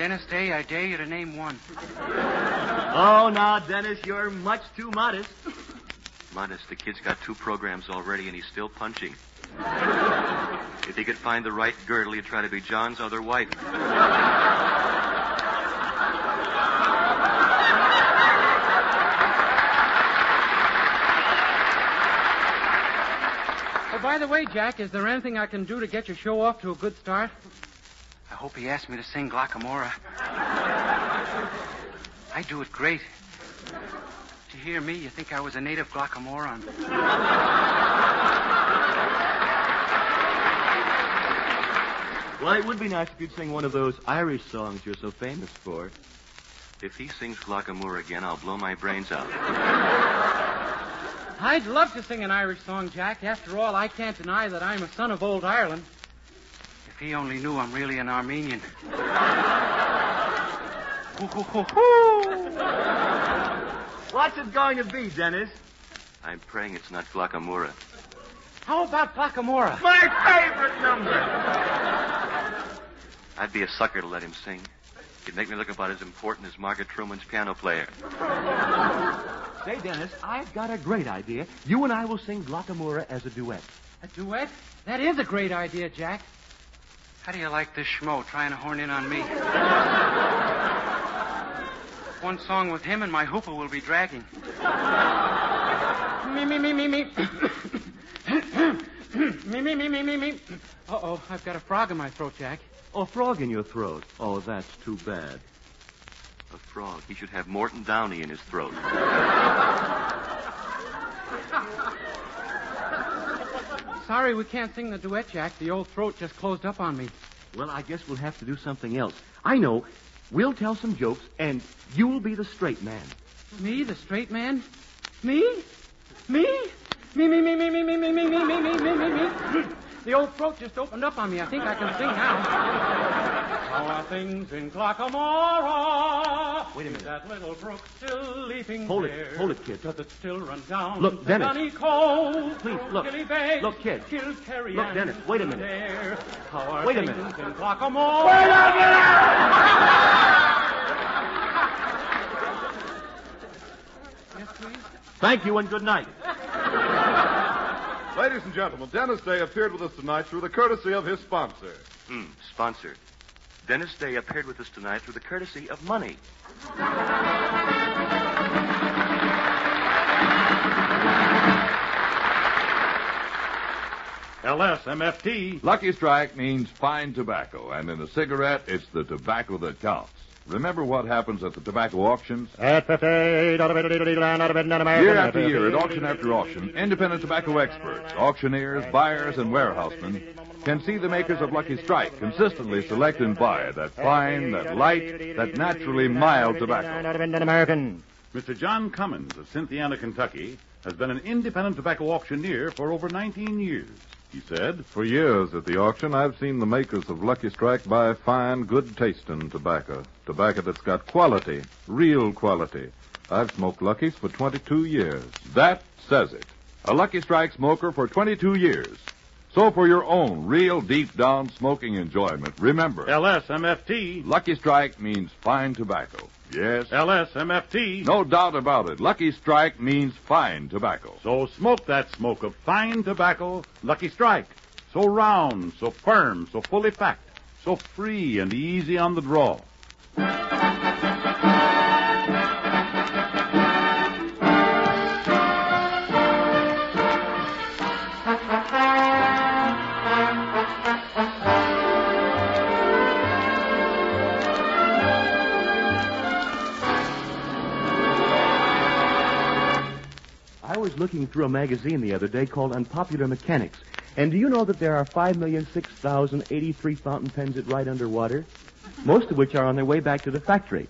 Dennis Day, I dare you to name one. Oh, now, Dennis, you're much too modest. Modest, the kid's got two programs already and he's still punching. if he could find the right girdle, he'd try to be John's other wife. Oh, by the way, Jack, is there anything I can do to get your show off to a good start? I hope he asked me to sing Glockamora. I do it great. To hear me, you think I was a native Glockamoron. Well, it would be nice if you'd sing one of those Irish songs you're so famous for. If he sings Glockamore again, I'll blow my brains out. I'd love to sing an Irish song, Jack. After all, I can't deny that I'm a son of old Ireland. If he only knew I'm really an Armenian. [laughs] What's it going to be, Dennis? I'm praying it's not Glockamora. How about Glockamora? My favorite number! I'd be a sucker to let him sing. He'd make me look about as important as Margaret Truman's piano player. Say, Dennis, I've got a great idea. You and I will sing Glockamora as a duet. A duet? That is a great idea, Jack. How do you like this schmo trying to horn in on me? One song with him and my hooper will be dragging. me, me, me, me, me. [coughs] me, me, me, me, me, me. Uh-oh, I've got a frog in my throat, Jack. Oh, frog in your throat. Oh, that's too bad. A frog. He should have Morton Downey in his throat. [laughs] Sorry we can't sing the duet, Jack. The old throat just closed up on me. Well, I guess we'll have to do something else. I know. We'll tell some jokes, and you'll be the straight man. Me, the straight man? Me? Me? Me, me, me, me, me, me, me, me, me, me, me, me, me, me. The old throat just opened up on me. I think I can sing now. How are things in Clackamora? Wait a minute. That little brook still leaping Hold there. it. Hold it, kid. Does it still run down? Look, Dennis. Sunny cold. Please, look. Bay, Look, kid. Kilkerry Look, Dennis, wait a minute. There. How are Wait a things minute. in Clackamora? Wait a [laughs] Yes, please. Thank you and good night. Ladies and gentlemen, Dennis Day appeared with us tonight through the courtesy of his sponsor. Hmm, sponsor. Dennis Day appeared with us tonight through the courtesy of money. LSMFT. Lucky Strike means fine tobacco, and in a cigarette, it's the tobacco that counts. Remember what happens at the tobacco auctions? At 50, Year after year, at auction after auction, independent tobacco experts, auctioneers, buyers, and warehousemen can see the makers of Lucky Strike consistently select and buy that fine, that light, that naturally mild tobacco. Mr. John Cummins of Cynthiana, Kentucky, has been an independent tobacco auctioneer for over 19 years. He said, For years at the auction, I've seen the makers of Lucky Strike buy fine, good tasting tobacco. Tobacco that's got quality, real quality. I've smoked Lucky's for 22 years. That says it. A Lucky Strike smoker for 22 years. So for your own real deep down smoking enjoyment, remember. LSMFT. Lucky Strike means fine tobacco. Yes. LSMFT. No doubt about it. Lucky Strike means fine tobacco. So smoke that smoke of fine tobacco, Lucky Strike. So round, so firm, so fully packed, so free and easy on the draw. Was looking through a magazine the other day called Unpopular Mechanics. And do you know that there are 5,006,083 fountain pens that ride underwater? Most of which are on their way back to the factory.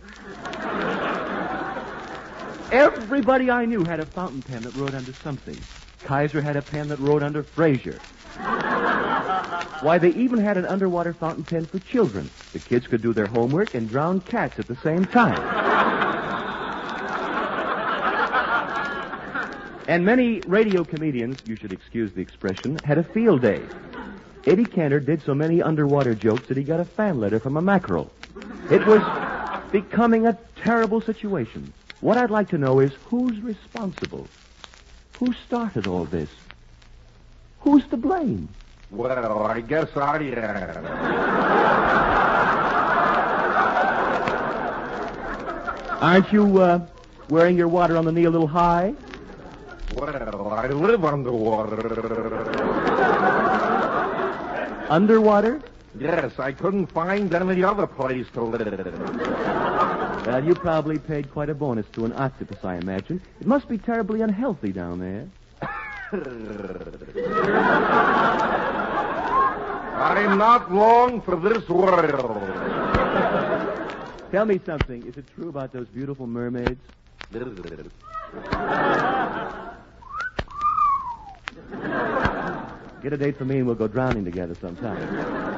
Everybody I knew had a fountain pen that rode under something. Kaiser had a pen that rode under Fraser. Why, they even had an underwater fountain pen for children. The kids could do their homework and drown cats at the same time. And many radio comedians, you should excuse the expression, had a field day. Eddie Cantor did so many underwater jokes that he got a fan letter from a mackerel. It was becoming a terrible situation. What I'd like to know is who's responsible? Who started all this? Who's to blame? Well, I guess I am. Aren't you uh, wearing your water on the knee a little high? Well, I live underwater. Underwater? Yes, I couldn't find any other place to live. Well, you probably paid quite a bonus to an octopus, I imagine. It must be terribly unhealthy down there. I'm not long for this world. Tell me something. Is it true about those beautiful mermaids? Get a date for me and we'll go drowning together sometime.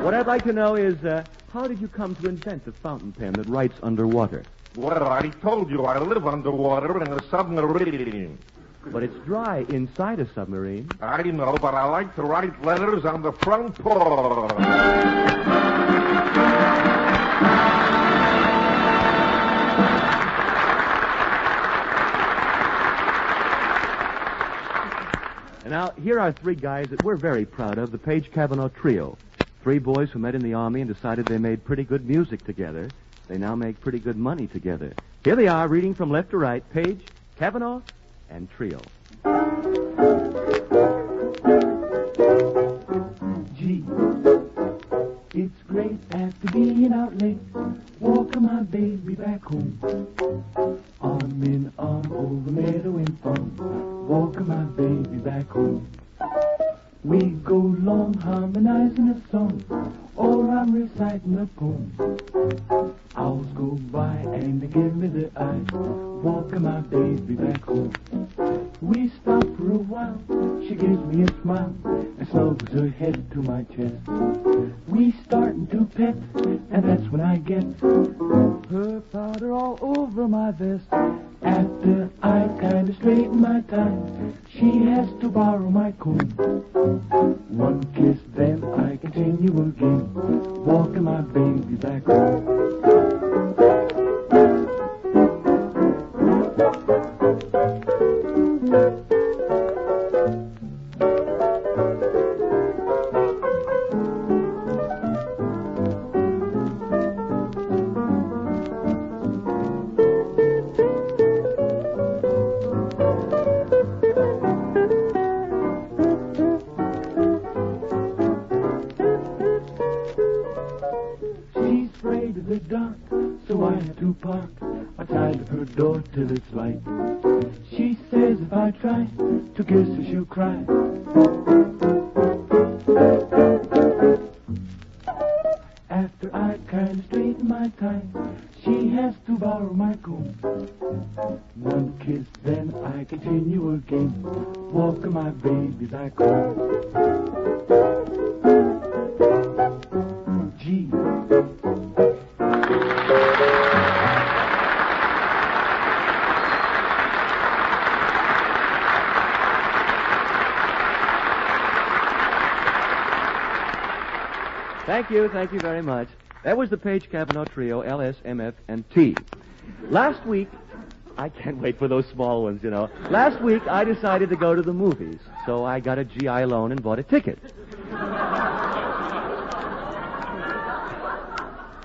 What I'd like to know is, uh, how did you come to invent the fountain pen that writes underwater? Well, I told you I live underwater in a submarine. But it's dry inside a submarine. I know, but I like to write letters on the front porch. And now, here are three guys that we're very proud of the Page Cavanaugh Trio. Three boys who met in the Army and decided they made pretty good music together. They now make pretty good money together. Here they are, reading from left to right Page, Cavanaugh, and Trio. Gee, it's great after being out late, walking my baby back home. Arm in arm over meadow and farm, walking my baby back home. We go long harmonizing a song, or I'm reciting a poem. Owls go by and they give me the eye, walking my baby back home. We stop for a while, she gives me a smile, and snuggles her head to my chest. We starting to pet, and that's when I get her powder all over my vest. After I kinda straighten my tie, she has to borrow my comb. One kiss, then I continue again, walking my baby back home. Her door till it's light. She says if I try to kiss her, she'll cry. You, thank you very much. That was the Page Cavanaugh Trio, LS, MF, and T. Last week, I can't wait for those small ones, you know. Last week, I decided to go to the movies, so I got a GI loan and bought a ticket.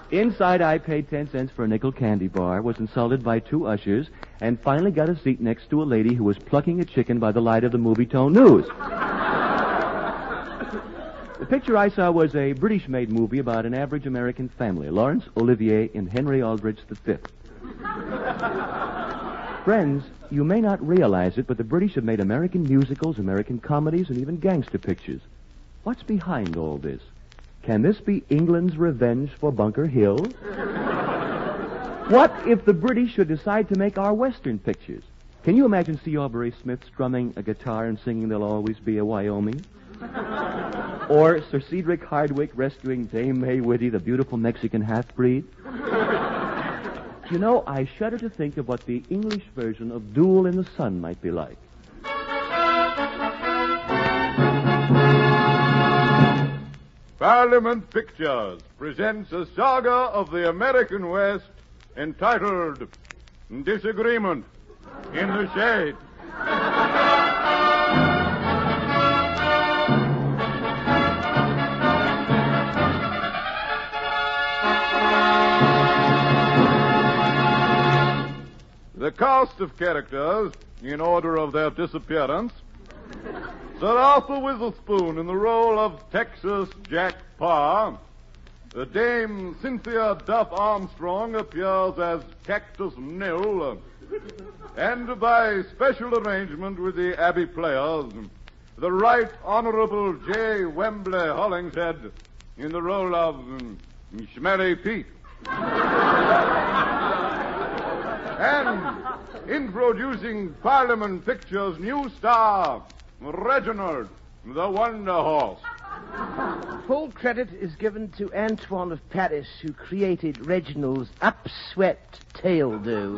Inside, I paid 10 cents for a nickel candy bar, was insulted by two ushers, and finally got a seat next to a lady who was plucking a chicken by the light of the Movietone news. The picture I saw was a British made movie about an average American family Laurence Olivier and Henry Aldrich V. [laughs] Friends, you may not realize it, but the British have made American musicals, American comedies, and even gangster pictures. What's behind all this? Can this be England's revenge for Bunker Hill? [laughs] what if the British should decide to make our Western pictures? Can you imagine C. Aubrey Smith strumming a guitar and singing There'll Always Be a Wyoming? [laughs] or Sir Cedric Hardwicke rescuing Dame May Whitty, the beautiful Mexican half-breed? [laughs] you know, I shudder to think of what the English version of Duel in the Sun might be like. Parliament Pictures presents a saga of the American West entitled Disagreement in the Shade. [laughs] The cast of characters, in order of their disappearance, Sir Arthur Witherspoon in the role of Texas Jack Paar. The Dame Cynthia Duff Armstrong appears as Cactus Nil. And by special arrangement with the Abbey players, the Right Honorable J. Wembley Hollingshead in the role of Schmerry Pete. [laughs] And introducing Parliament Pictures' new star, Reginald, the Wonder Horse. Full credit is given to Antoine of Paris, who created Reginald's upswept tail do.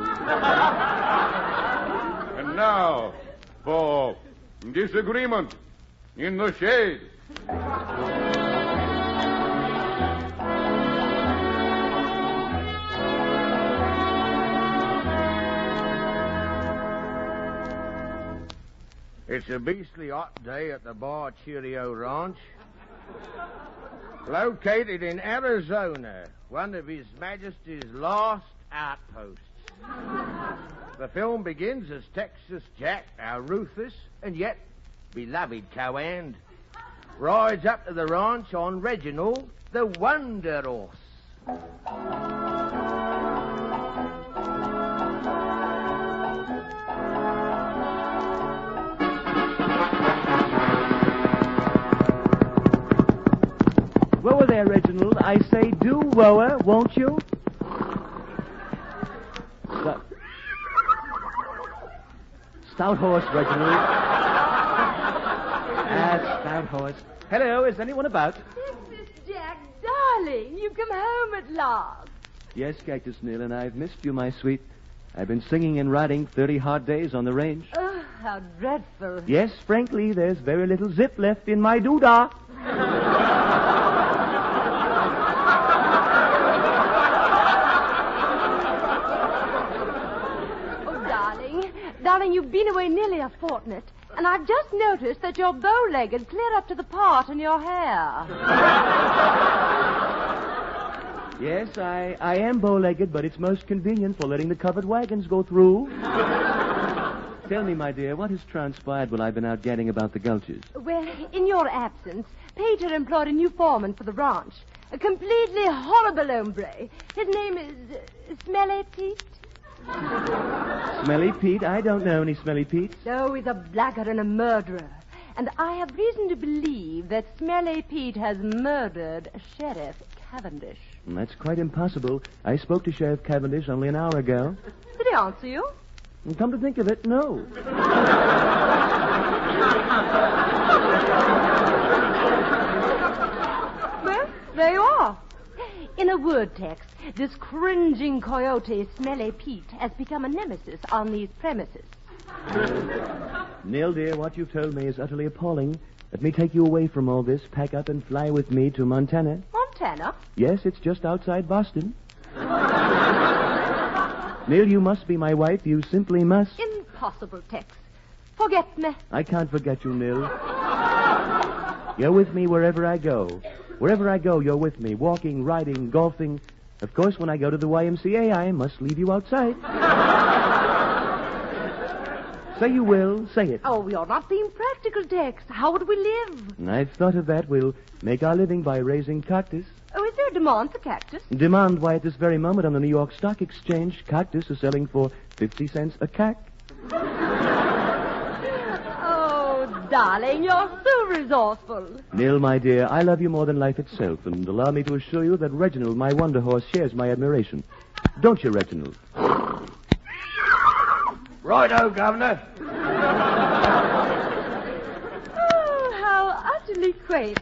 And now, for disagreement in the shade. It's a beastly hot day at the Bar Cheerio Ranch. Located in Arizona, one of His Majesty's last outposts. The film begins as Texas Jack, our ruthless and yet beloved co-hand, rides up to the ranch on Reginald, the Wonder Horse. Reginald. I say do whoa, won't you? Stout, stout horse, Reginald. [laughs] Ah, stout horse. Hello, is anyone about? This is Jack, darling, you've come home at last. Yes, Cactus Neil, and I've missed you, my sweet. I've been singing and riding 30 hard days on the range. Oh, how dreadful. Yes, frankly, there's very little zip left in my doodah. [laughs] Oh, darling, darling, you've been away nearly a fortnight, and I've just noticed that you're bow-legged clear up to the part in your hair. [laughs] Yes, I, I am bow-legged, but it's most convenient for letting the covered wagons go through. [laughs] Tell me, my dear, what has transpired while I've been out gadding about the gulches? Well, in your absence, Peter employed a new foreman for the ranch. A completely horrible hombre. His name is uh, Smelly Pete. Smelly Pete? I don't know any Smelly Pete. Oh, he's a blackguard and a murderer. And I have reason to believe that Smelly Pete has murdered Sheriff Cavendish. That's quite impossible. I spoke to Sheriff Cavendish only an hour ago. Did he answer you? And come to think of it, no. Well, there you are. In a word text, this cringing coyote, Smelly Pete, has become a nemesis on these premises. Nell, dear, what you've told me is utterly appalling. Let me take you away from all this, pack up and fly with me to Montana. Montana? Yes, it's just outside Boston. Neil, you must be my wife. You simply must. Impossible, Tex. Forget me. I can't forget you, Nil. You're with me wherever I go. Wherever I go, you're with me. Walking, riding, golfing. Of course, when I go to the YMCA, I must leave you outside. [laughs] say you will. Say it. Oh, you're not being practical, Tex. How would we live? I've thought of that. We'll make our living by raising cactus. Oh, is there a demand for cactus? Demand why at this very moment on the New York Stock Exchange, cactus is selling for 50 cents a cack. Darling, you're so resourceful. Nil, my dear, I love you more than life itself, and allow me to assure you that Reginald, my wonder horse, shares my admiration. Don't you, Reginald? Righto, Governor. Oh, how utterly quaint.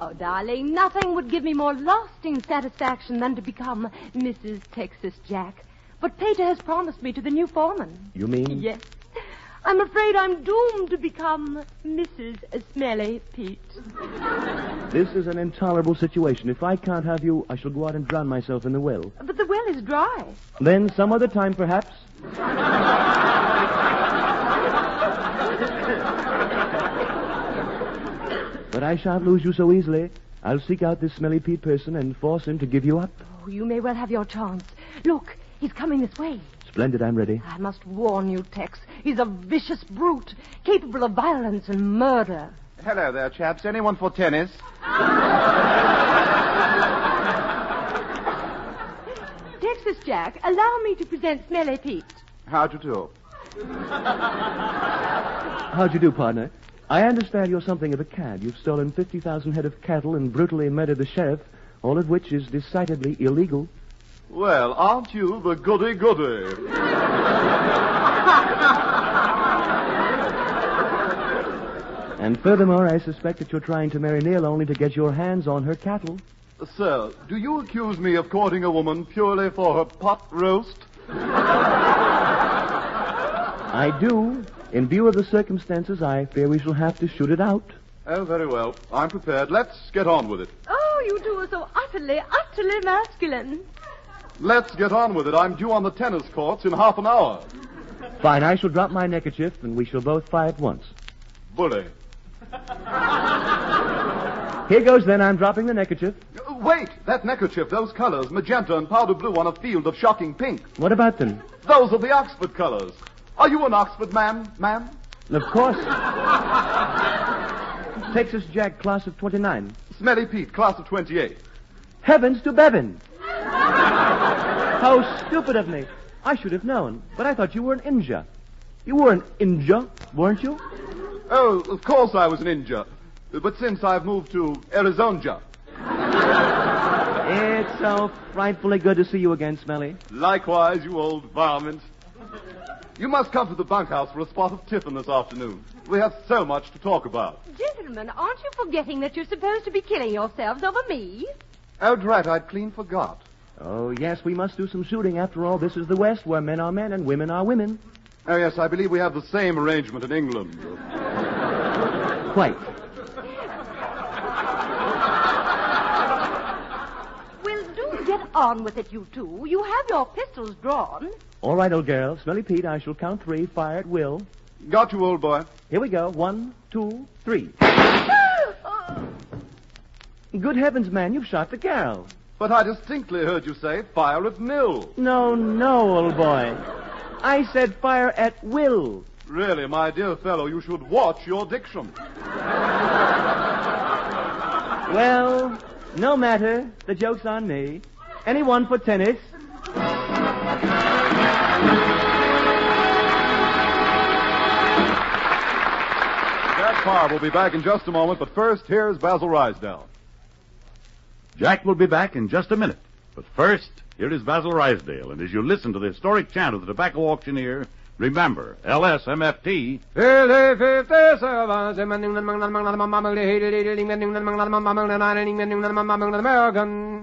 Oh, darling, nothing would give me more lasting satisfaction than to become Mrs. Texas Jack. But Peter has promised me to the new foreman. You mean? Yes. I'm afraid I'm doomed to become Mrs. Smelly Pete. This is an intolerable situation. If I can't have you, I shall go out and drown myself in the well. But the well is dry. Then some other time, perhaps. But I shan't lose you so easily. I'll seek out this smelly Pete person and force him to give you up. Oh, you may well have your chance. Look, he's coming this way. Splendid, I'm ready. I must warn you, Tex. He's a vicious brute, capable of violence and murder. Hello there, chaps. Anyone for tennis? Texas Jack, allow me to present Smelly Pete. How'd you do? How'd you do, partner? I understand you're something of a cad. You've stolen 50,000 head of cattle and brutally murdered the sheriff, all of which is decidedly illegal. Well, aren't you the goody goody? [laughs] And furthermore, I suspect that you're trying to marry Neil only to get your hands on her cattle. Sir, do you accuse me of courting a woman purely for her pot roast? I do. In view of the circumstances, I fear we shall have to shoot it out. Oh, very well. I'm prepared. Let's get on with it. Oh, you two are so utterly, utterly masculine. Let's get on with it. I'm due on the tennis courts in half an hour. Fine, I shall drop my neckerchief and we shall both fire at once. Bully. Here goes then, I'm dropping the neckerchief. Uh, Wait! That neckerchief, those colors, magenta and powder blue on a field of shocking pink. What about them? Those are the Oxford colors. Are you an Oxford man, ma'am? Of course. Texas Jack, class of 29. Smelly Pete, class of 28. Heavens to Bevan! [laughs] How stupid of me. I should have known, but I thought you were an Inja. You were an Inja, weren't you? Oh, of course I was an Inja. But since I've moved to Arizona. It's so frightfully good to see you again, Smelly. Likewise, you old varmint. You must come to the bunkhouse for a spot of tiffin this afternoon. We have so much to talk about. Gentlemen, aren't you forgetting that you're supposed to be killing yourselves over me? Oh, drat, I'd clean forgot. Oh, yes, we must do some shooting. After all, this is the West where men are men and women are women. Oh, yes, I believe we have the same arrangement in England. Quite. Well, do get on with it, you two. You have your pistols drawn. All right, old girl. Smelly Pete, I shall count three. Fire at will. Got you, old boy. Here we go. One, two, three. [gasps] Good heavens, man, you've shot the girl. But I distinctly heard you say fire at Mill. No, no, old boy. I said fire at will. Really, my dear fellow, you should watch your diction. Well, no matter. The joke's on me. Anyone for tennis? Jack Paar will be back in just a moment, but first, here's Basil Ruysdael. Jack will be back in just a minute. But first, here is Basil Ruysdael, and as you listen to the historic chant of the tobacco auctioneer, remember, LSMFT,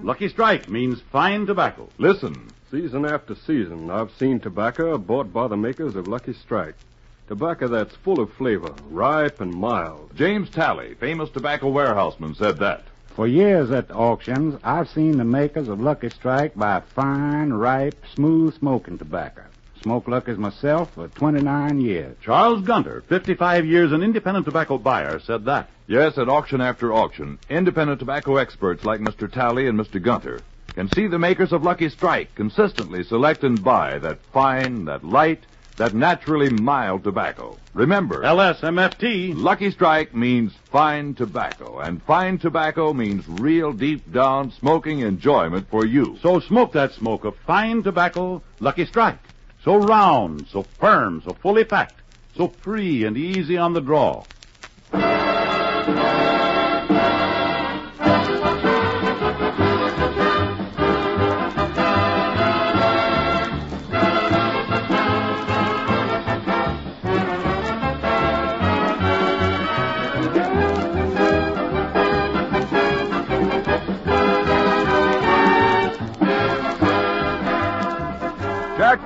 Lucky Strike means fine tobacco. Listen, season after season, I've seen tobacco bought by the makers of Lucky Strike. Tobacco that's full of flavor, ripe and mild. James Talley, famous tobacco warehouseman, said that. For years at auctions, I've seen the makers of Lucky Strike buy fine, ripe, smooth smoking tobacco. Smoked Lucky's myself for 29 years. Charles Gunter, 55 years an independent tobacco buyer, said that. Yes, at auction after auction, independent tobacco experts like Mr. Talley and Mr. Gunter can see the makers of Lucky Strike consistently select and buy that fine, that light, that naturally mild tobacco. Remember, LSMFT. Lucky Strike means fine tobacco, and fine tobacco means real deep down smoking enjoyment for you. So smoke that smoke of fine tobacco, Lucky Strike. So round, so firm, so fully packed, so free and easy on the draw.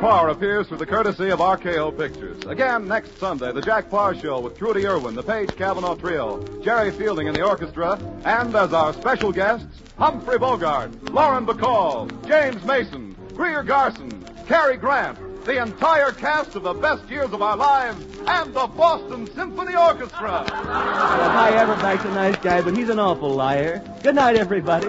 Paar appears through the courtesy of RKO Pictures. Again, next Sunday, the Jack Paar Show with Trudy Irwin, the Page Cavanaugh Trio, Jerry Fielding in the orchestra, and as our special guests, Humphrey Bogart, Lauren Bacall, James Mason, Greer Garson, Cary Grant, the entire cast of the best years of our lives, and the Boston Symphony Orchestra. Well, Hy Averback's a nice guy, but he's an awful liar. Good night, everybody.